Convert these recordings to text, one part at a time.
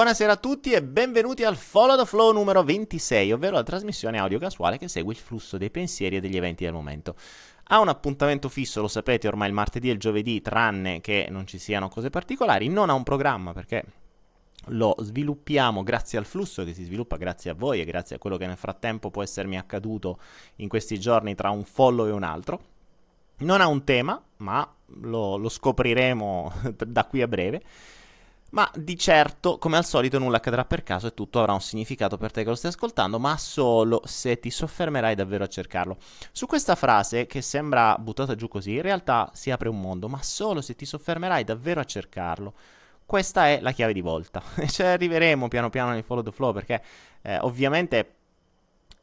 Buonasera a tutti e benvenuti al Follow the Flow numero 26, ovvero la trasmissione audio casuale che segue il flusso dei pensieri e degli eventi del momento. Ha un appuntamento fisso, lo sapete, ormai il martedì e il giovedì, tranne che non ci siano cose particolari. Non ha un programma perché lo sviluppiamo grazie al flusso che si sviluppa grazie a voi e grazie a quello che nel frattempo può essermi accaduto in questi giorni tra un follow e un altro. Non ha un tema, ma lo, lo scopriremo da qui a breve. Ma di certo, come al solito, nulla accadrà per caso e tutto avrà un significato per te che lo stai ascoltando, ma solo se ti soffermerai davvero a cercarlo. Su questa frase, che sembra buttata giù così, in realtà si apre un mondo, ma solo se ti soffermerai davvero a cercarlo. Questa è la chiave di volta. E ci arriveremo piano piano nel follow the flow, perché eh, ovviamente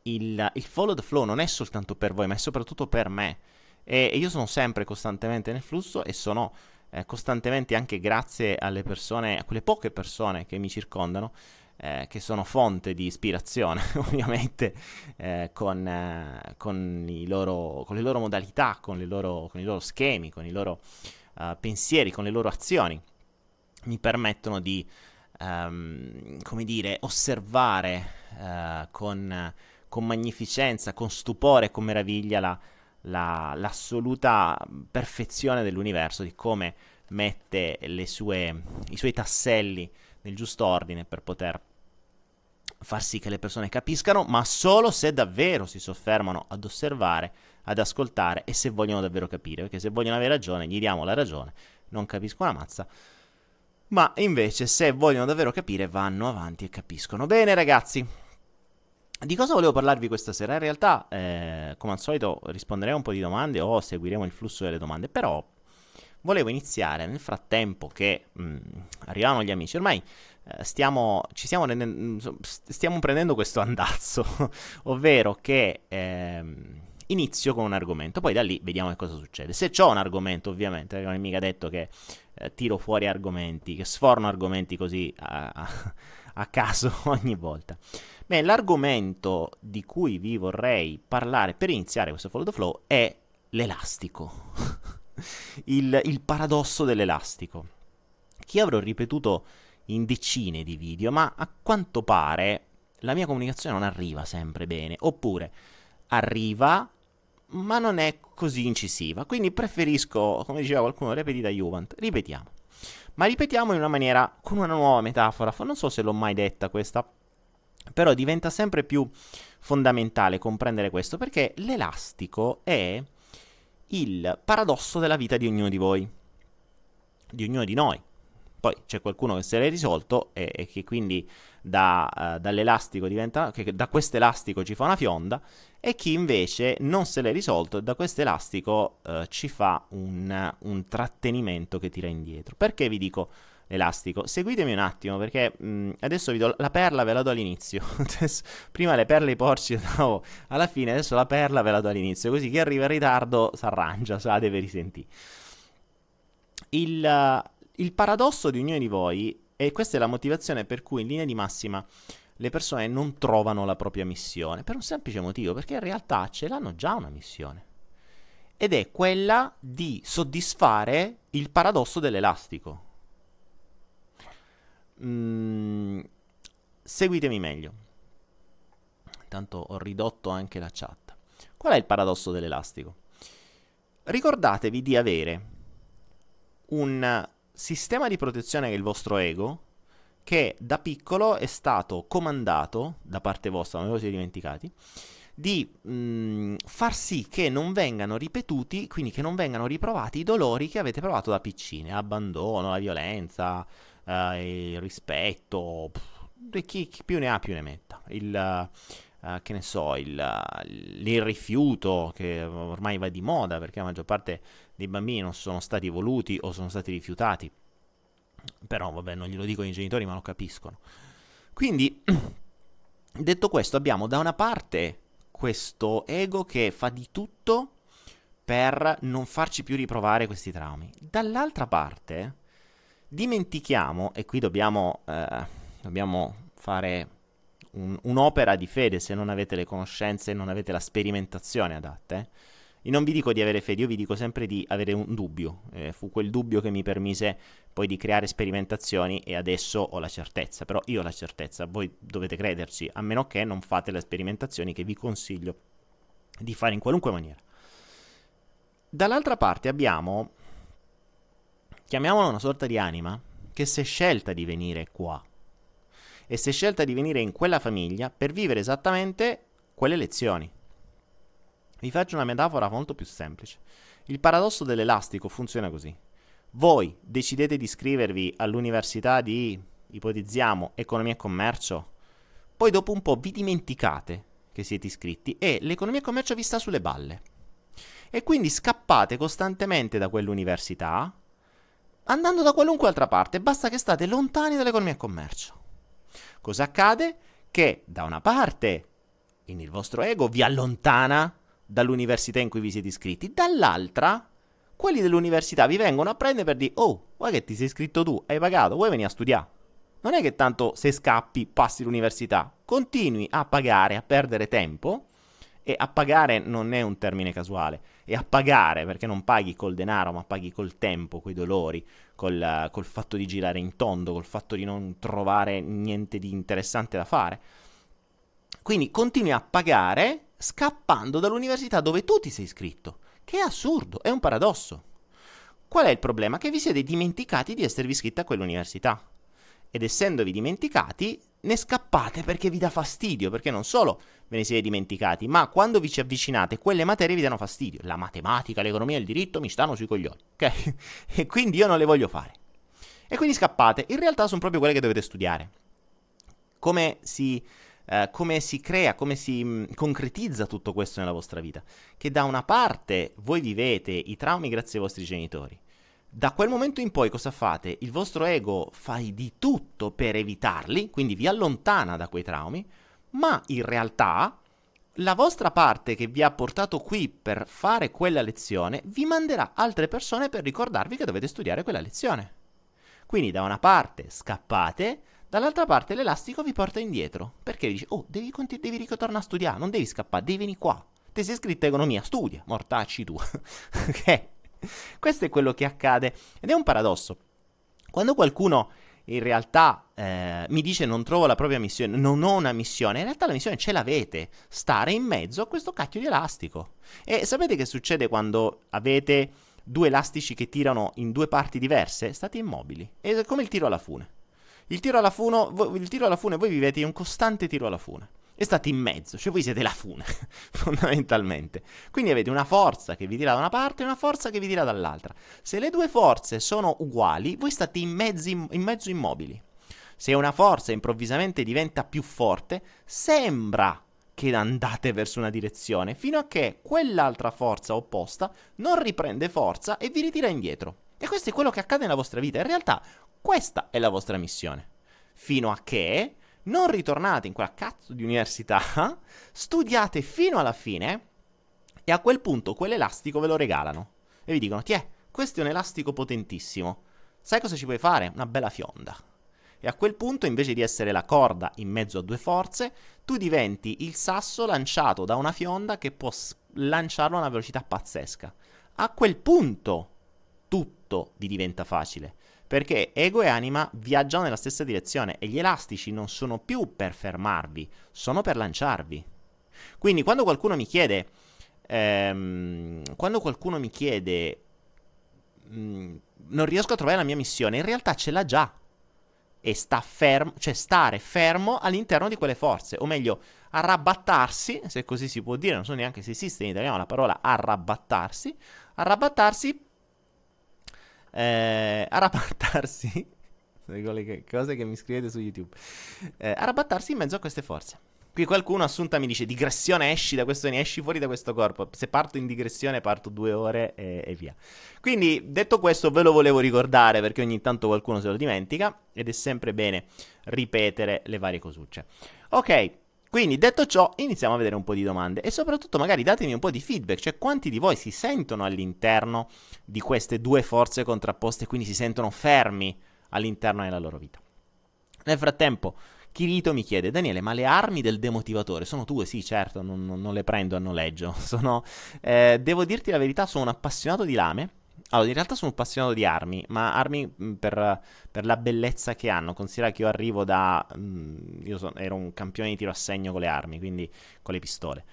il, il follow the flow non è soltanto per voi, ma è soprattutto per me. E, e io sono sempre costantemente nel flusso e sono eh, costantemente anche grazie alle persone, a quelle poche persone che mi circondano, eh, che sono fonte di ispirazione, ovviamente, eh, con, eh, con, loro, con, le loro modalità, con, loro, con, i loro schemi, con i loro uh, pensieri, con le loro azioni, mi permettono di, um, come dire, osservare uh, con, con magnificenza, con stupore, con meraviglia la la, l'assoluta perfezione dell'universo, di come mette sue, i suoi tasselli nel giusto ordine per poter far sì che le persone capiscano, ma solo se davvero si soffermano ad osservare, ad ascoltare e se vogliono davvero capire, perché se vogliono avere ragione gli diamo la ragione, non capisco una mazza, ma invece se vogliono davvero capire vanno avanti e capiscono. Bene ragazzi, di cosa volevo parlarvi questa sera? In realtà, eh, come al solito, risponderei a un po' di domande o seguiremo il flusso delle domande, però volevo iniziare nel frattempo che mh, mm, arrivano gli amici. Ormai eh, stiamo, stiamo, rendendo, stiamo prendendo questo andazzo, ovvero che eh, inizio con un argomento, poi da lì vediamo che cosa succede. Se ho un argomento, ovviamente, non è mica detto che eh, tiro fuori argomenti, che sforno argomenti così a, a, a caso ogni volta. Beh, l'argomento di cui vi vorrei parlare per iniziare questo follow the flow è l'elastico. il, il paradosso dell'elastico. Che avrò ripetuto in decine di video, ma a quanto pare la mia comunicazione non arriva sempre bene. Oppure arriva, ma non è così incisiva. Quindi preferisco, come diceva qualcuno, ripetita Juvent. Ripetiamo. Ma ripetiamo in una maniera, con una nuova metafora. Non so se l'ho mai detta questa però diventa sempre più fondamentale comprendere questo perché l'elastico è il paradosso della vita di ognuno di voi, di ognuno di noi. Poi c'è qualcuno che se l'è risolto e, e che quindi da, uh, dall'elastico diventa, che da questo elastico ci fa una fionda e chi invece non se l'è risolto e da questo elastico uh, ci fa un, un trattenimento che tira indietro. Perché vi dico l'elastico. Seguitemi un attimo perché mh, adesso vi do la perla, ve la do all'inizio. prima le perle i porci le davo alla fine, adesso la perla ve la do all'inizio, così chi arriva in ritardo si arrangia, se la deve risentire. Il, uh, il paradosso di ognuno di voi, e questa è la motivazione per cui in linea di massima le persone non trovano la propria missione, per un semplice motivo, perché in realtà ce l'hanno già una missione. Ed è quella di soddisfare il paradosso dell'elastico. Mm, seguitemi meglio. Intanto ho ridotto anche la chat. Qual è il paradosso dell'elastico? Ricordatevi di avere un sistema di protezione che è il vostro ego, che da piccolo è stato comandato da parte vostra, non ve lo siete dimenticati, di mh, mm, far sì che non vengano ripetuti, quindi che non vengano riprovati i dolori che avete provato da piccine, abbandono, la violenza, uh, il rispetto, pff, chi, chi, più ne ha più ne metta. Il, uh, che ne so, il, il, rifiuto che ormai va di moda perché la maggior parte dei bambini non sono stati voluti o sono stati rifiutati. Però vabbè, non glielo dicono i genitori, ma lo capiscono. Quindi, detto questo, abbiamo da una parte questo ego che fa di tutto per non farci più riprovare questi traumi. Dall'altra parte, dimentichiamo, e qui dobbiamo, eh, dobbiamo fare un, un'opera di fede se non avete le conoscenze e non avete la sperimentazione adatte. Io non vi dico di avere fede, io vi dico sempre di avere un dubbio. Eh, fu quel dubbio che mi permise poi di creare sperimentazioni e adesso ho la certezza. Però io ho la certezza, voi dovete crederci, a meno che non fate le sperimentazioni che vi consiglio di fare in qualunque maniera. Dall'altra parte abbiamo, chiamiamola una sorta di anima, che si è scelta di venire qua e si è scelta di venire in quella famiglia per vivere esattamente quelle lezioni. Vi faccio una metafora molto più semplice. Il paradosso dell'elastico funziona così. Voi decidete di iscrivervi all'università di, ipotizziamo, economia e commercio, poi dopo un po' vi dimenticate che siete iscritti e l'economia e commercio vi sta sulle balle. E quindi scappate costantemente da quell'università andando da qualunque altra parte, basta che state lontani dall'economia e commercio. Cosa accade? Che da una parte il vostro ego vi allontana dall'università in cui vi siete iscritti, dall'altra quelli dell'università vi vengono a prendere per dire oh, guarda che ti sei iscritto tu, hai pagato, vuoi venire a studiare? Non è che tanto se scappi passi l'università, continui a pagare, a perdere tempo e a pagare non è un termine casuale, è pagare perché non paghi col denaro, ma paghi col tempo, coi dolori, col, col fatto di girare in tondo, col fatto di non trovare niente di interessante da fare. Quindi continui a pagare scappando dall'università dove tu ti sei iscritto, che è assurdo, è un paradosso. Qual è il problema? Che vi siete dimenticati di esservi iscritti a quell'università. Ed essendovi dimenticati, ne scappate perché vi dà fastidio, perché non solo ve ne siete dimenticati, ma quando vi ci avvicinate quelle materie vi danno fastidio. La matematica, l'economia il diritto mi stanno sui coglioni, ok? e quindi io non le voglio fare. E quindi scappate. In realtà sono proprio quelle che dovete studiare. Come si, eh, come si crea, come si mh, mm, concretizza tutto questo nella vostra vita? Che da una parte voi vivete i traumi grazie ai vostri genitori, da quel momento in poi cosa fate? Il vostro ego fa di tutto per evitarli, quindi vi allontana da quei traumi, ma in realtà la vostra parte che vi ha portato qui per fare quella lezione vi manderà altre persone per ricordarvi che dovete studiare quella lezione. Quindi da una parte scappate, dall'altra parte l'elastico vi porta indietro, perché dice, oh, devi, conti- devi ritornare a studiare, non devi scappare, devi venire qua. Ti sei iscritto a economia, studia, mortacci tu. ok? Questo è quello che accade ed è un paradosso. Quando qualcuno in realtà eh, mi dice non trovo la propria missione, non ho una missione, in realtà la missione ce l'avete, stare in mezzo a questo cacchio di elastico. E sapete che succede quando avete due elastici che tirano in due parti diverse? State immobili. È come il tiro alla fune. Il tiro alla, funo, il tiro alla fune, voi vivete in un costante tiro alla fune e state in mezzo, cioè voi siete la fune, fondamentalmente. Quindi avete una forza che vi tira da una parte e una forza che vi tira dall'altra. Se le due forze sono uguali, voi state in mezzo, in mezzo immobili. Se una forza improvvisamente diventa più forte, sembra che andate verso una direzione, fino a che quell'altra forza opposta non riprende forza e vi ritira indietro. E questo è quello che accade nella vostra vita. In realtà, questa è la vostra missione. Fino a che non ritornate in quella cazzo di università, studiate fino alla fine e a quel punto quell'elastico ve lo regalano e vi dicono, tiè, questo è un elastico potentissimo, sai cosa ci puoi fare? Una bella fionda. E a quel punto, invece di essere la corda in mezzo a due forze, tu diventi il sasso lanciato da una fionda che può lanciarlo a una velocità pazzesca. A quel punto tutto vi diventa facile perché ego e anima viaggiano nella stessa direzione e gli elastici non sono più per fermarvi, sono per lanciarvi. Quindi quando qualcuno mi chiede, ehm, quando qualcuno mi chiede, mh, mm, non riesco a trovare la mia missione, in realtà ce l'ha già. E sta fermo, cioè stare fermo all'interno di quelle forze, o meglio, arrabattarsi, se così si può dire, non so neanche se esiste in italiano la parola arrabattarsi, arrabattarsi eh, arrabattarsi, cose che mi scrivete su YouTube, eh, arrabattarsi in mezzo a queste forze. Qui qualcuno assunta mi dice digressione esci da questo, esci fuori da questo corpo. Se parto in digressione parto due ore e, e, via. Quindi detto questo ve lo volevo ricordare perché ogni tanto qualcuno se lo dimentica ed è sempre bene ripetere le varie cosucce. Ok, quindi detto ciò, iniziamo a vedere un po' di domande e soprattutto magari datemi un po' di feedback, cioè quanti di voi si sentono all'interno di queste due forze contrapposte quindi si sentono fermi all'interno della loro vita. Nel frattempo, Kirito mi chiede, Daniele, ma le armi del demotivatore sono tue? Sì, certo, non, non le prendo a noleggio. Sono, eh, devo dirti la verità, sono un appassionato di lame. Allora, in realtà sono appassionato di armi, ma armi mh, per, per, la bellezza che hanno. Considera che io arrivo da... Mh, io so, ero un campione di tiro a segno con le armi, quindi con le pistole.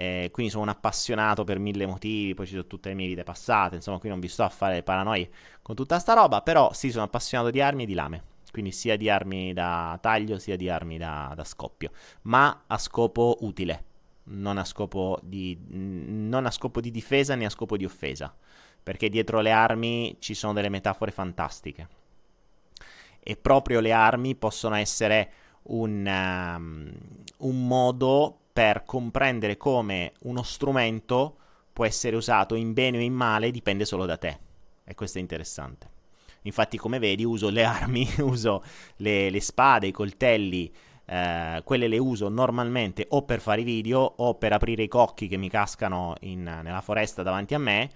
Eh, quindi sono un appassionato per mille motivi, poi ci sono tutte le mie vite passate, insomma qui non vi sto a fare paranoie con tutta sta roba, però sì, sono appassionato di armi e di lame, quindi sia di armi da taglio sia di armi da, da scoppio, ma a scopo utile, non a scopo, di, non a scopo di difesa né a scopo di offesa, perché dietro le armi ci sono delle metafore fantastiche e proprio le armi possono essere un, um, un modo per comprendere come uno strumento può essere usato in bene o in male dipende solo da te. E questo è interessante. Infatti, come vedi, uso le armi, uso le, le spade, i coltelli, eh, quelle le uso normalmente o per fare i video o per aprire i cocchi che mi cascano in, nella foresta davanti a me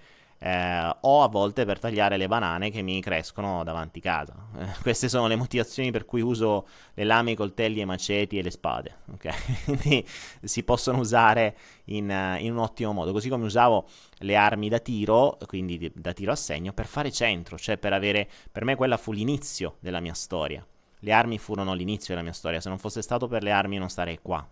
eh, o a volte per tagliare le banane che mi crescono davanti casa. Eh, queste sono le motivazioni per cui uso le lame, i coltelli, i maceti e le spade. Okay? Quindi si possono usare in, in, un ottimo modo. Così come usavo le armi da tiro, quindi di, da tiro a segno, per fare centro, cioè per avere. Per me quella fu l'inizio della mia storia. Le armi furono l'inizio della mia storia. Se non fosse stato per le armi, non starei qua.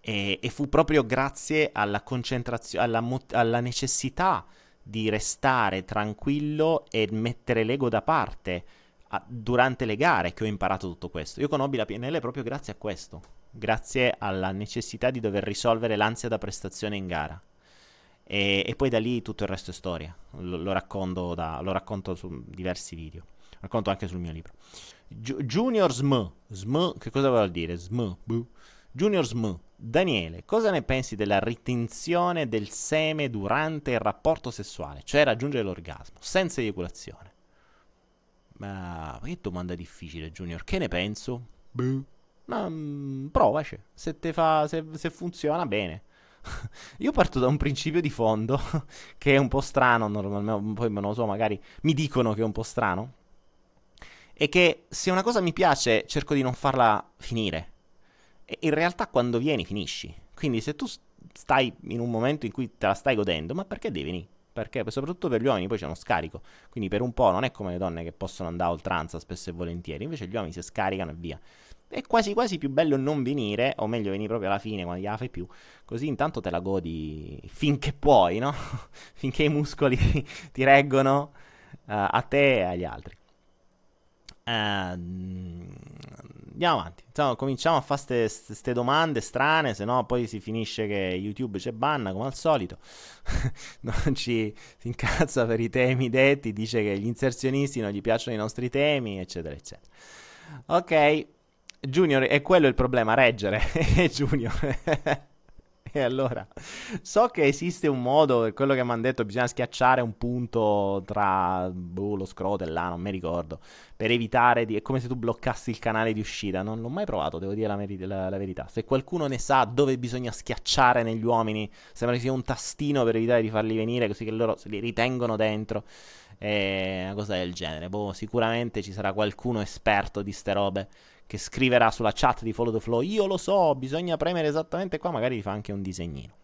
E, e fu proprio grazie alla concentrazione, alla, alla necessità di restare tranquillo e mettere l'ego da parte a, durante le gare che ho imparato tutto questo. Io conobbi la PNL proprio grazie a questo, grazie alla necessità di dover risolvere l'ansia da prestazione in gara. E, e poi da lì tutto il resto è storia. Lo, lo, racconto, da, lo racconto, su diversi video. Lo racconto anche sul mio libro. Gi- Junior SM. SM, che cosa vuol dire? SM. Buh. Junior SM, Daniele, cosa ne pensi della ritenzione del seme durante il rapporto sessuale, cioè raggiungere l'orgasmo, senza eiaculazione? Ma che domanda difficile, Junior, che ne penso? Beh. Ma mm, provaci, se, fa, se, se funziona bene. Io parto da un principio di fondo che è un po' strano, normalmente, poi non lo so, magari mi dicono che è un po' strano. E che se una cosa mi piace, cerco di non farla finire in realtà quando vieni finisci. Quindi se tu stai in un momento in cui te la stai godendo, ma perché devi venire? Perché soprattutto per gli uomini poi c'è uno scarico. Quindi per un po' non è come le donne che possono andare a oltranza spesso e volentieri. Invece gli uomini si scaricano e via. È quasi quasi più bello non venire, o meglio venire proprio alla fine quando gliela fai più. Così intanto te la godi finché puoi, no? finché i muscoli ti reggono uh, a te e agli altri. Uh, andiamo avanti. Insomma, cominciamo a fare queste domande strane, se no poi si finisce che YouTube c'è banna come al solito. non ci si incazza per i temi detti, dice che gli inserzionisti non gli piacciono i nostri temi, eccetera, eccetera. Ok, Junior, è quello il problema, reggere. Junior. E allora, so che esiste un modo, per quello che mi hanno detto, bisogna schiacciare un punto tra boh, lo scroto e là, non mi ricordo, per evitare di... è come se tu bloccassi il canale di uscita, non l'ho mai provato, devo dire la, meri- la, la verità. Se qualcuno ne sa dove bisogna schiacciare negli uomini, sembra che sia un tastino per evitare di farli venire, così che loro se li ritengono dentro, e una cosa del genere. Boh, sicuramente ci sarà qualcuno esperto di ste robe che scriverà sulla chat di Follow the Flow, io lo so, bisogna premere esattamente qua, magari ti fa anche un disegnino.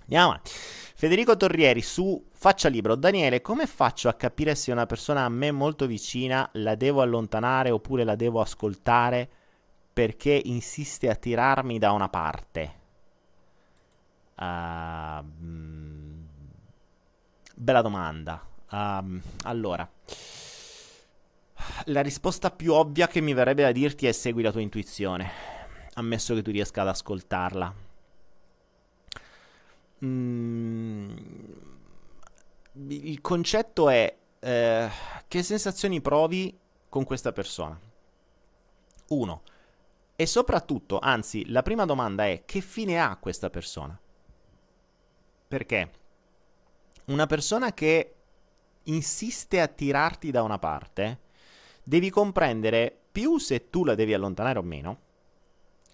Andiamo avanti. Federico Torrieri su Faccia Libro. Daniele, come faccio a capire se una persona a me molto vicina la devo allontanare oppure la devo ascoltare perché insiste a tirarmi da una parte? Uh, bella domanda. Uh, allora la risposta più ovvia che mi verrebbe da dirti è segui la tua intuizione, ammesso che tu riesca ad ascoltarla. Mm, il concetto è eh, che sensazioni provi con questa persona. Uno. E soprattutto, anzi, la prima domanda è che fine ha questa persona? Perché una persona che insiste a tirarti da una parte devi comprendere più se tu la devi allontanare o meno.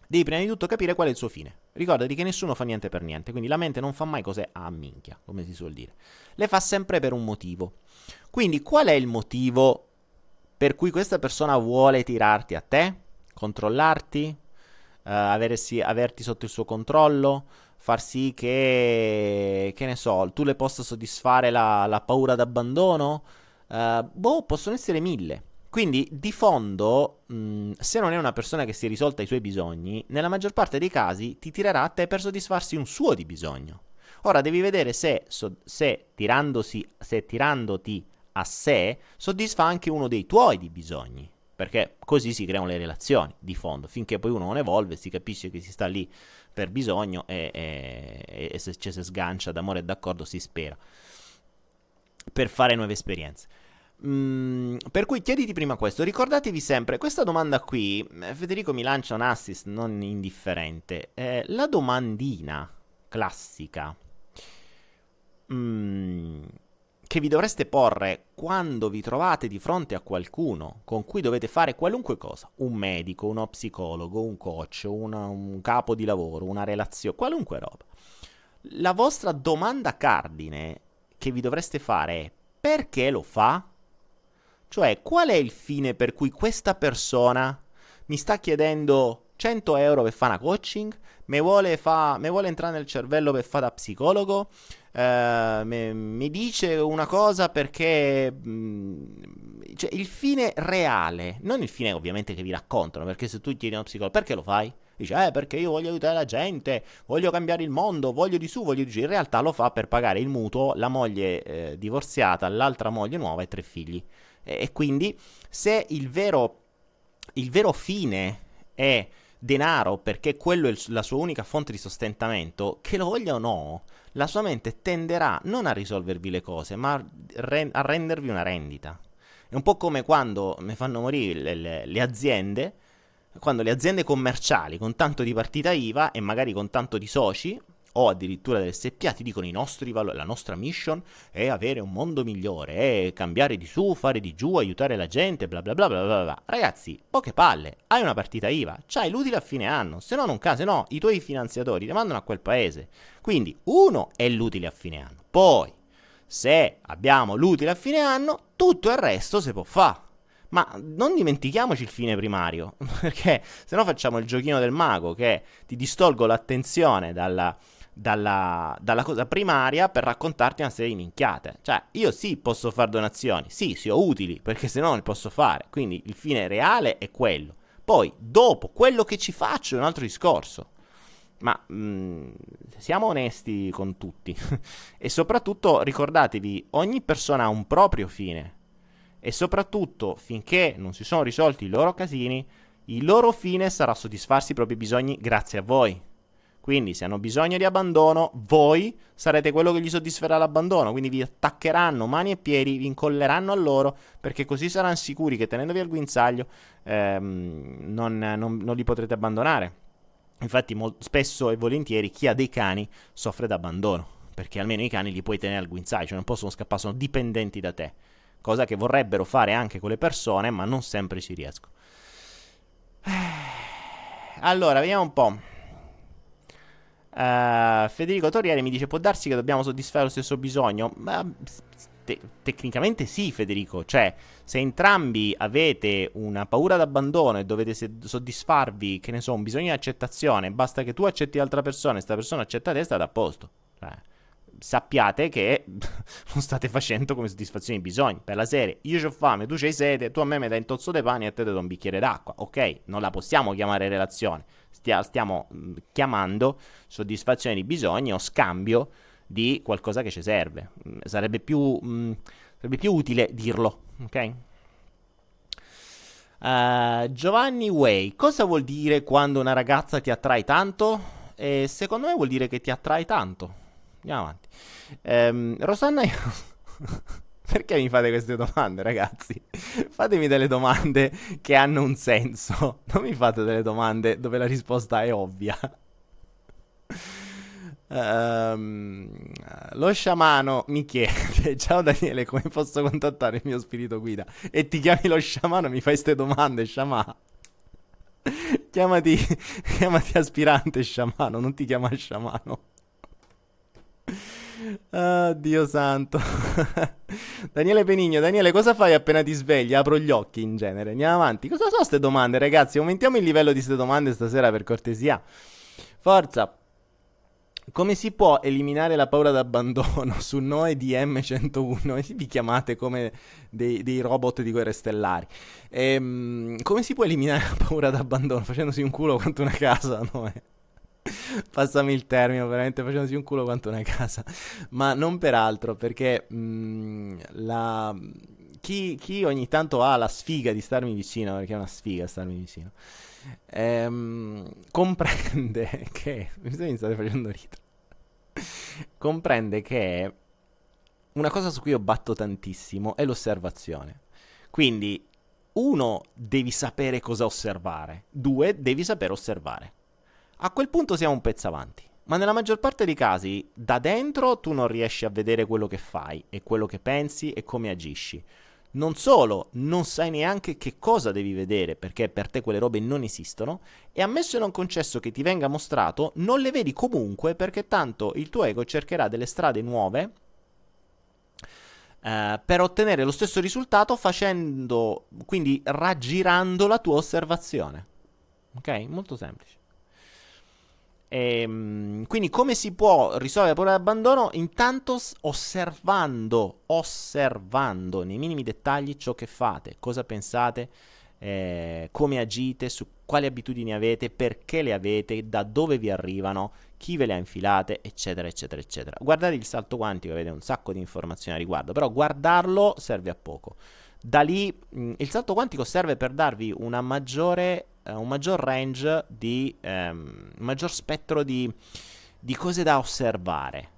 Devi prima di tutto capire qual è il suo fine. Ricordati che nessuno fa niente per niente, quindi la mente non fa mai cose a minchia, come si suol dire. Le fa sempre per un motivo. Quindi qual è il motivo per cui questa persona vuole tirarti a te? controllarti, uh, aversi, averti sotto il suo controllo, far sì che, che ne so, tu le possa soddisfare la, la paura d'abbandono. Uh, boh, possono essere mille. Quindi, di fondo, mh, se non è una persona che si è risolta i suoi bisogni, nella maggior parte dei casi ti tirerà a te per soddisfarsi un suo di bisogno. Ora devi vedere se, so, se, se tirandoti a sé soddisfa anche uno dei tuoi di bisogni. Perché così si creano le relazioni di fondo, finché poi uno non evolve, si capisce che si sta lì per bisogno e, e, e se ci si sgancia d'amore e d'accordo si spera per fare nuove esperienze. Mm, per cui chiediti prima questo. Ricordatevi sempre, questa domanda qui, eh, Federico mi lancia un assist non indifferente. Eh, la domandina classica mm, che vi dovreste porre quando vi trovate di fronte a qualcuno con cui dovete fare qualunque cosa, un medico, uno psicologo, un coach, una, un capo di lavoro, una relazione, qualunque roba. La vostra domanda cardine che vi dovreste fare è perché lo fa? Cioè, qual è il fine per cui questa persona mi sta chiedendo 100 euro per fare una coaching? Mi vuole, fa, vuole entrare nel cervello per fare da psicologo? Mi, mi, dice una cosa perché mh, mm, cioè, il fine reale, non il fine ovviamente che vi raccontano, perché se tu chiedi a uno psicologo perché lo fai? Dice, eh, perché io voglio aiutare la gente, voglio cambiare il mondo, voglio di su, voglio di giù. In realtà lo fa per pagare il mutuo, la moglie eh, divorziata, l'altra moglie nuova e tre figli. E, quindi, se il vero, il vero fine è denaro, perché quello è la sua unica fonte di sostentamento, che lo voglia o no, la sua mente tenderà non a risolvervi le cose, ma a, a rendervi una rendita. È un po' come quando mi fanno morire le, le, le aziende quando le aziende commerciali con tanto di partita IVA e magari con tanto di soci o addirittura delle SPA ti dicono i nostri valori, la nostra mission è avere un mondo migliore, è cambiare di su, fare di giù, aiutare la gente, bla bla bla bla bla. bla. Ragazzi, poche palle, hai una partita IVA, c'hai l'utile a fine anno, se no non caso, se no i tuoi finanziatori ti mandano a quel paese. Quindi uno è l'utile a fine anno, poi se abbiamo l'utile a fine anno, tutto il resto si può fare. Ma non dimentichiamoci il fine primario, perché se no facciamo il giochino del mago che ti distolgo l'attenzione dalla, dalla, dalla, cosa primaria per raccontarti una serie di minchiate. Cioè, io sì posso fare donazioni, sì, sì, ho utili, perché se no non le posso fare. Quindi il fine reale è quello. Poi, dopo, quello che ci faccio è un altro discorso. Ma mh, mm, siamo onesti con tutti. e soprattutto ricordatevi, ogni persona ha un proprio fine e soprattutto finché non si sono risolti i loro casini, il loro fine sarà soddisfarsi i propri bisogni grazie a voi. Quindi se hanno bisogno di abbandono, voi sarete quello che gli soddisferà l'abbandono, quindi vi attaccheranno mani e piedi, vi incolleranno a loro, perché così saranno sicuri che tenendovi al guinzaglio ehm, non, non, non, li potrete abbandonare. Infatti molto, spesso e volentieri chi ha dei cani soffre d'abbandono, perché almeno i cani li puoi tenere al guinzaglio, cioè non possono scappare, sono dipendenti da te cosa che vorrebbero fare anche con le persone, ma non sempre ci riesco. Allora, vediamo un po'. Uh, Federico Torriere mi dice: Può darsi che dobbiamo soddisfare lo stesso bisogno? Ma, te- tecnicamente sì, Federico. Cioè, se entrambi avete una paura d'abbandono e dovete se- soddisfarvi, che ne so, un bisogno di accettazione, basta che tu accetti l'altra persona e questa persona accetta te, state a posto. Cioè, sappiate che non state facendo come soddisfazione di bisogni. Per la serie, io ho fame, tu c'hai sete, tu a me mi dai un tozzo di pane e a te ti do un bicchiere d'acqua. Ok, non la possiamo chiamare relazione. Stia, stiamo mm, chiamando soddisfazione di bisogni o scambio di qualcosa che ci serve. Mm, sarebbe, più, mh, mm, sarebbe più utile dirlo, ok? Uh, Giovanni Way, cosa vuol dire quando una ragazza ti attrae tanto? E secondo me vuol dire che ti attrae tanto andiamo avanti. Ehm, Rosanna, perché mi fate queste domande, ragazzi? Fatemi delle domande che hanno un senso. Non mi fate delle domande dove la risposta è ovvia. Um, lo sciamano mi chiede: Ciao Daniele, come posso contattare il mio spirito guida? E ti chiami lo sciamano, mi fai queste domande, sciamà. chiamati, chiamati aspirante sciamano, non ti chiama sciamano. Oh, Dio santo. Daniele Penigno, Daniele, cosa fai appena ti svegli? Apro gli occhi in genere. Andiamo avanti. Cosa sono queste domande, ragazzi? Aumentiamo il livello di queste domande stasera per cortesia. Forza. Come si può eliminare la paura d'abbandono su Noe DM101? Vi chiamate come dei, dei robot di guerre stellari. Ehm, come si può eliminare la paura d'abbandono? Facendosi un culo quanto una casa, Noe? Passami il termine, veramente facendosi un culo quanto una casa. Ma non per altro, perché mh, mm, la... chi, chi, ogni tanto ha la sfiga di starmi vicino, perché è una sfiga starmi vicino, ehm, comprende che... Mi state facendo ridere. comprende che una cosa su cui io batto tantissimo è l'osservazione. Quindi, uno, devi sapere cosa osservare. Due, devi sapere osservare. A quel punto siamo un pezzo avanti. Ma nella maggior parte dei casi, da dentro tu non riesci a vedere quello che fai e quello che pensi e come agisci. Non solo, non sai neanche che cosa devi vedere perché per te quelle robe non esistono e ammesso e non concesso che ti venga mostrato, non le vedi comunque perché tanto il tuo ego cercherà delle strade nuove eh, per ottenere lo stesso risultato facendo, quindi raggirando la tua osservazione. Ok? Molto semplice. Ehm, quindi come si può risolvere la paura dell'abbandono? Intanto osservando, osservando nei minimi dettagli ciò che fate, cosa pensate, eh, come agite, su quali abitudini avete, perché le avete, da dove vi arrivano, chi ve le ha infilate, eccetera, eccetera, eccetera. Guardate il salto quantico, avete un sacco di informazioni a riguardo, però guardarlo serve a poco. Da lì mh, il salto quantico serve per darvi maggiore uh, un maggior range di, um, un maggior spettro di, di cose da osservare.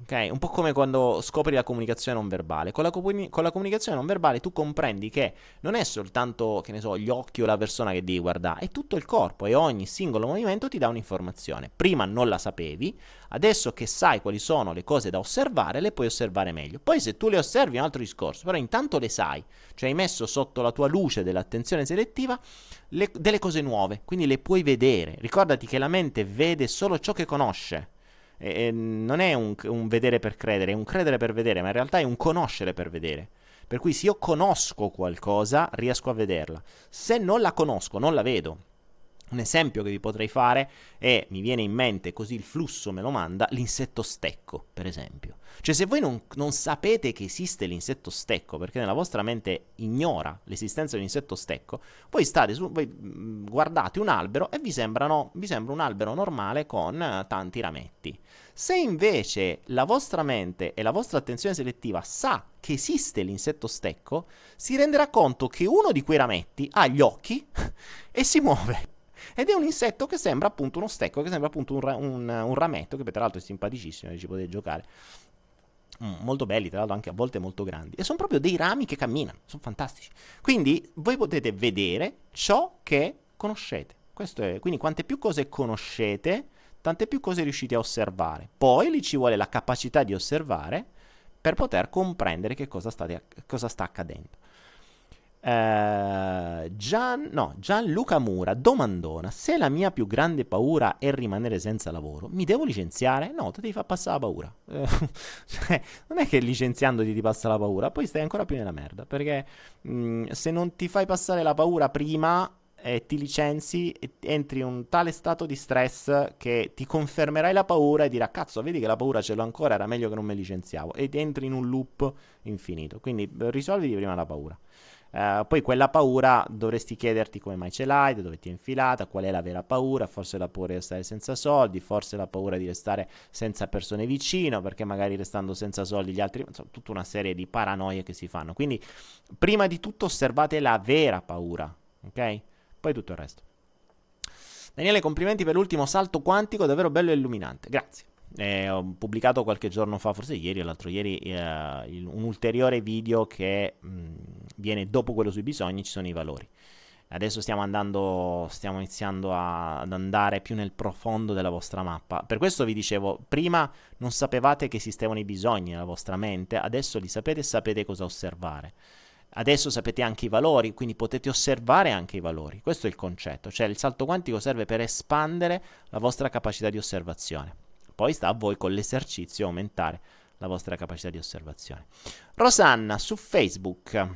Ok? Un po' come quando scopri la comunicazione non verbale. Con la, comuni- con la, comunicazione non verbale tu comprendi che non è soltanto, che ne so, gli occhi o la persona che devi guardare, è tutto il corpo e ogni singolo movimento ti dà un'informazione. Prima non la sapevi, adesso che sai quali sono le cose da osservare, le puoi osservare meglio. Poi se tu le osservi è un altro discorso, però intanto le sai, cioè hai messo sotto la tua luce dell'attenzione selettiva le, delle cose nuove, quindi le puoi vedere. Ricordati che la mente vede solo ciò che conosce e, non è un, un vedere per credere, è un credere per vedere, ma in realtà è un conoscere per vedere. Per cui se io conosco qualcosa, riesco a vederla. Se non la conosco, non la vedo. Un esempio che vi potrei fare è, mi viene in mente, così il flusso me lo manda, l'insetto stecco, per esempio. Cioè se voi non, non sapete che esiste l'insetto stecco, perché nella vostra mente ignora l'esistenza di un insetto stecco, voi, su, voi mm, guardate un albero e vi, sembrano, vi sembra un albero normale con uh, tanti rametti. Se invece la vostra mente e la vostra attenzione selettiva sa che esiste l'insetto stecco, si renderà conto che uno di quei rametti ha gli occhi e si muove. Ed è un insetto che sembra appunto uno stecco, che sembra appunto un, ra- un, un rametto, che tra l'altro è simpaticissimo, ci potete giocare. Mm, molto belli, tra l'altro anche a volte molto grandi. E sono proprio dei rami che camminano, sono fantastici. Quindi voi potete vedere ciò che conoscete. È, quindi quante più cose conoscete, tante più cose riuscite a osservare. Poi lì ci vuole la capacità di osservare per poter comprendere che cosa, state, cosa sta accadendo. Uh, Gian, no, Gianluca Mura domandona: Se la mia più grande paura è rimanere senza lavoro, mi devo licenziare? No, ti devi far passare la paura. Cioè, non è che licenziandoti ti passa la paura, poi stai ancora più nella merda. Perché mh, mm, se non ti fai passare la paura prima e ti licenzi, entri in un tale stato di stress che ti confermerai la paura e dirà: Cazzo, vedi che la paura ce l'ho ancora, era meglio che non mi licenziavo. Ed entri in un loop infinito. Quindi risolviti prima la paura. Uh, poi quella paura dovresti chiederti come mai ce l'hai, da dove ti è infilata, qual è la vera paura, forse la paura di restare senza soldi, forse la paura di restare senza persone vicino, perché magari restando senza soldi gli altri, insomma, tutta una serie di paranoie che si fanno. Quindi, prima di tutto osservate la vera paura, ok? Poi tutto il resto. Daniele, complimenti per l'ultimo salto quantico, davvero bello e illuminante. Grazie. Eh, ho pubblicato qualche giorno fa, forse ieri o l'altro ieri, eh, il, un ulteriore video che mh, viene dopo quello sui bisogni, ci sono i valori. Adesso stiamo andando, stiamo iniziando a, ad andare più nel profondo della vostra mappa. Per questo vi dicevo, prima non sapevate che esistevano i bisogni nella vostra mente, adesso li sapete e sapete cosa osservare. Adesso sapete anche i valori, quindi potete osservare anche i valori. Questo è il concetto, cioè il salto quantico serve per espandere la vostra capacità di osservazione. Poi sta a voi con l'esercizio aumentare la vostra capacità di osservazione. Rosanna su Facebook.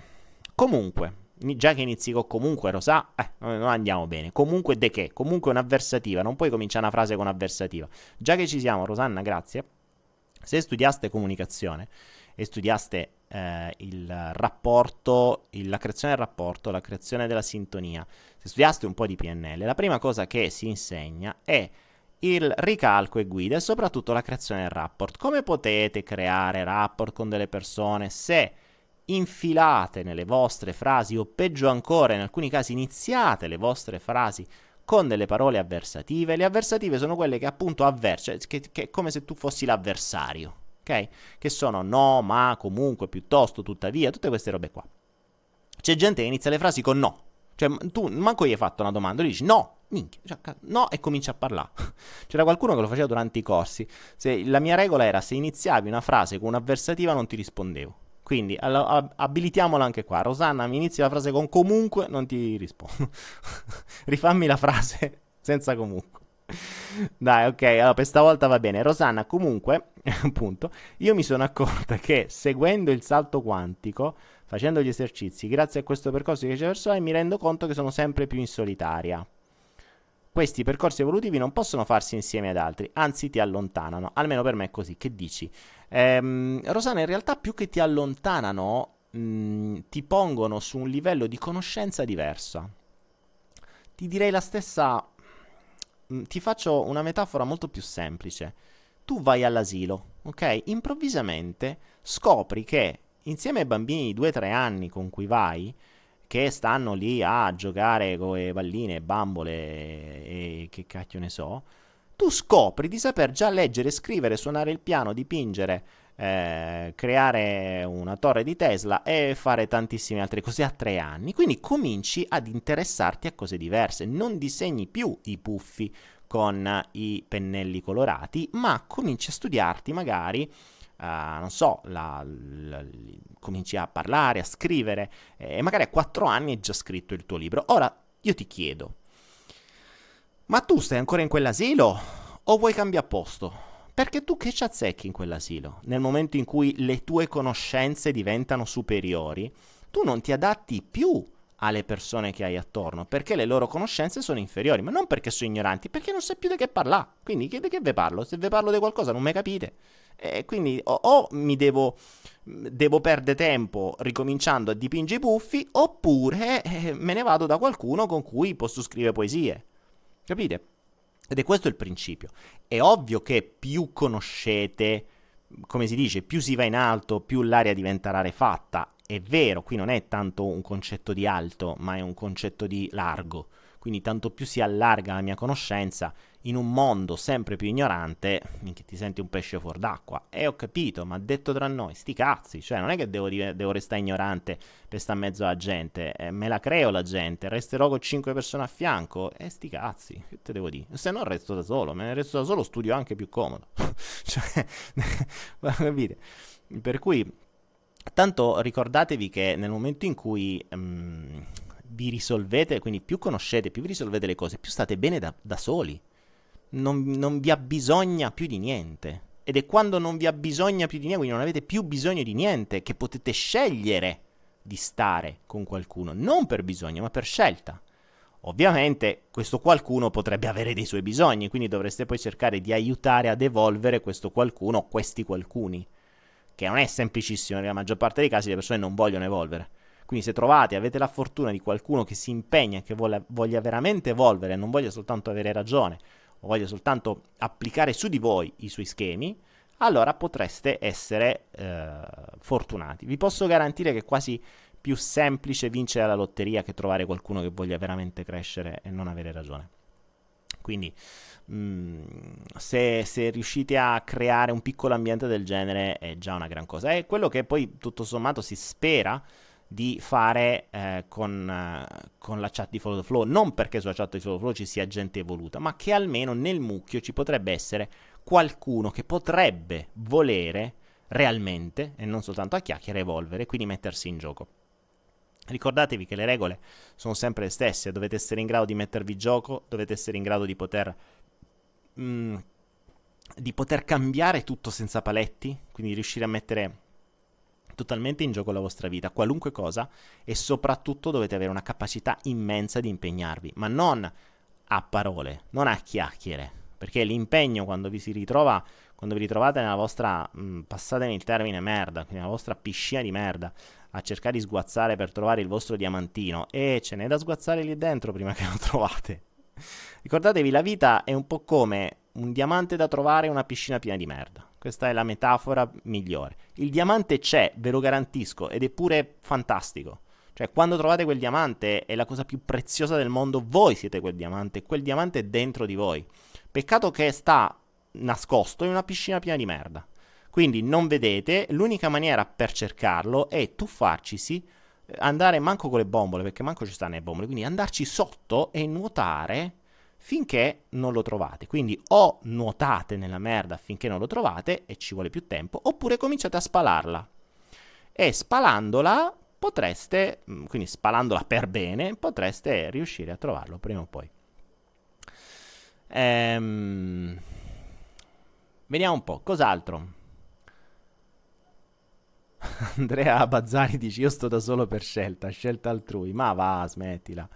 Comunque, già che inizi con comunque, Rosa, eh, non andiamo bene. Comunque de che? Comunque un'avversativa, non puoi cominciare una frase con avversativa. Già che ci siamo, Rosanna, grazie. Se studiaste comunicazione e studiaste eh, il rapporto, il, la creazione del rapporto, la creazione della sintonia, se studiaste un po' di PNL, la prima cosa che si insegna è il ricalco e guida e soprattutto la creazione del rapport. Come potete creare rapport con delle persone se infilate nelle vostre frasi o peggio ancora in alcuni casi iniziate le vostre frasi con delle parole avversative? Le avversative sono quelle che appunto avversa, cioè che, che è come se tu fossi l'avversario, ok? Che sono no, ma, comunque, piuttosto, tuttavia, tutte queste robe qua. C'è gente che inizia le frasi con no. Cioè, tu manco gli hai fatto una domanda, lui dici no, minchia, cioè, no, e comincia a parlare. C'era qualcuno che lo faceva durante i corsi. Se, la mia regola era se iniziavi una frase con un'avversativa non ti rispondevo. Quindi all- abilitiamola anche qua. Rosanna, mi inizi la frase con comunque, non ti rispondo. Rifammi la frase senza comunque. Dai, ok, allora per stavolta va bene. Rosanna, comunque, appunto, io mi sono accorta che seguendo il salto quantico, facendo gli esercizi, grazie a questo percorso che c'è verso mi rendo conto che sono sempre più in solitaria. Questi percorsi evolutivi non possono farsi insieme ad altri, anzi ti allontanano, almeno per me è così. Che dici? Ehm, Rosana, in realtà più che ti allontanano, mh, mm, ti pongono su un livello di conoscenza diversa. Ti direi la stessa... Mh, mm, ti faccio una metafora molto più semplice. Tu vai all'asilo, ok? Improvvisamente scopri che insieme ai bambini di 2-3 anni con cui vai, che stanno lì a giocare con le palline, bambole e che cacchio ne so, tu scopri di saper già leggere, scrivere, suonare il piano, dipingere, eh, creare una torre di Tesla e fare tantissime altre cose a tre anni. Quindi cominci ad interessarti a cose diverse, non disegni più i puffi con i pennelli colorati, ma cominci a studiarti magari Uh, non so, la, la, cominci a parlare, a scrivere, e magari a quattro anni hai già scritto il tuo libro. Ora io ti chiedo, ma tu stai ancora in quell'asilo o vuoi cambiare posto? Perché tu che ci azzecchi in quell'asilo? Nel momento in cui le tue conoscenze diventano superiori, tu non ti adatti più alle persone che hai attorno, perché le loro conoscenze sono inferiori, ma non perché sono ignoranti, perché non sai più di che parlare. Quindi di che ve parlo? Se ve parlo di qualcosa non mi capite. E quindi o, o mi devo, devo perdere tempo ricominciando a dipingere i puffi, oppure eh, me ne vado da qualcuno con cui posso scrivere poesie. Capite? Ed è questo il principio. È ovvio che più conoscete, come si dice, più si va in alto, più l'aria diventa rarefatta. È vero, qui non è tanto un concetto di alto, ma è un concetto di largo. Quindi tanto più si allarga la mia conoscenza in un mondo sempre più ignorante, minchia, ti senti un pesce fuor d'acqua. E ho capito, ma detto tra noi, sti cazzi, cioè non è che devo, devo restare ignorante per stare in mezzo alla gente, eh, me la creo la gente, resterò con cinque persone a fianco, e sti cazzi, che te devo dire? Se no resto da solo, me ne resto da solo, studio anche più comodo. cioè, capite? Per cui, tanto ricordatevi che nel momento in cui... Um, vi risolvete, quindi più conoscete, più vi risolvete le cose, più state bene da, da soli. Non, non, vi abbisogna più di niente. Ed è quando non vi abbisogna più di niente, quindi non avete più bisogno di niente, che potete scegliere di stare con qualcuno, non per bisogno, ma per scelta. Ovviamente questo qualcuno potrebbe avere dei suoi bisogni, quindi dovreste poi cercare di aiutare ad evolvere questo qualcuno, questi qualcuni, che non è semplicissimo, nella maggior parte dei casi le persone non vogliono evolvere. Quindi se trovate, avete la fortuna di qualcuno che si impegna che voglia, voglia veramente evolvere, non voglia soltanto avere ragione, o voglia soltanto applicare su di voi i suoi schemi, allora potreste essere eh, fortunati. Vi posso garantire che è quasi più semplice vincere la lotteria che trovare qualcuno che voglia veramente crescere e non avere ragione. Quindi, mh, mm, se, se, riuscite a creare un piccolo ambiente del genere, è già una gran cosa. È quello che poi, tutto sommato, si spera di fare eh, con, uh, con, la chat di Follow the Flow, non perché sulla chat di Follow the Flow ci sia gente evoluta, ma che almeno nel mucchio ci potrebbe essere qualcuno che potrebbe volere realmente, e non soltanto a chiacchiere, evolvere, quindi mettersi in gioco. Ricordatevi che le regole sono sempre le stesse, dovete essere in grado di mettervi in gioco, dovete essere in grado di poter mh, mm, di poter cambiare tutto senza paletti, quindi riuscire a mettere totalmente in gioco la vostra vita, qualunque cosa, e soprattutto dovete avere una capacità immensa di impegnarvi, ma non a parole, non a chiacchiere, perché l'impegno quando vi si ritrova, quando vi ritrovate nella vostra, mh, passatemi il termine merda, quindi nella vostra piscina di merda, a cercare di sguazzare per trovare il vostro diamantino, e ce n'è da sguazzare lì dentro prima che lo trovate. Ricordatevi, la vita è un po' come un diamante da trovare e una piscina piena di merda. Questa è la metafora migliore. Il diamante c'è, ve lo garantisco, ed è pure fantastico. Cioè, quando trovate quel diamante è la cosa più preziosa del mondo, voi siete quel diamante, quel diamante è dentro di voi. Peccato che sta nascosto in una piscina piena di merda. Quindi non vedete, l'unica maniera per cercarlo è tuffarcisi, andare manco con le bombole, perché manco ci stanno le bombole, quindi andarci sotto e nuotare finché non lo trovate. Quindi o nuotate nella merda finché non lo trovate e ci vuole più tempo, oppure cominciate a spalarla. E spalandola potreste, mm, quindi spalandola per bene, potreste riuscire a trovarlo prima o poi. Ehm, vediamo un po', cos'altro? Andrea Bazzari dice io sto da solo per scelta, scelta altrui, ma va, smettila.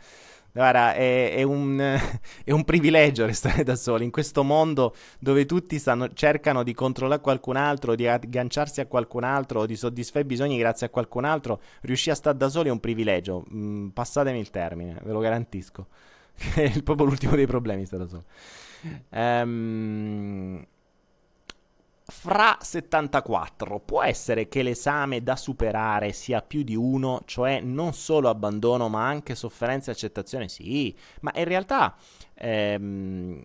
Guarda, è, è, un, è, un, privilegio restare da soli in questo mondo dove tutti stanno, cercano di controllare qualcun altro, di agganciarsi a qualcun altro, di soddisfare i bisogni grazie a qualcun altro. Riuscire a stare da soli è un privilegio. Mm, passatemi il termine, ve lo garantisco. è proprio l'ultimo dei problemi stare da solo. Um, fra 74 può essere che l'esame da superare sia più di uno, cioè non solo abbandono ma anche sofferenza e accettazione? Sì, ma in realtà ehm,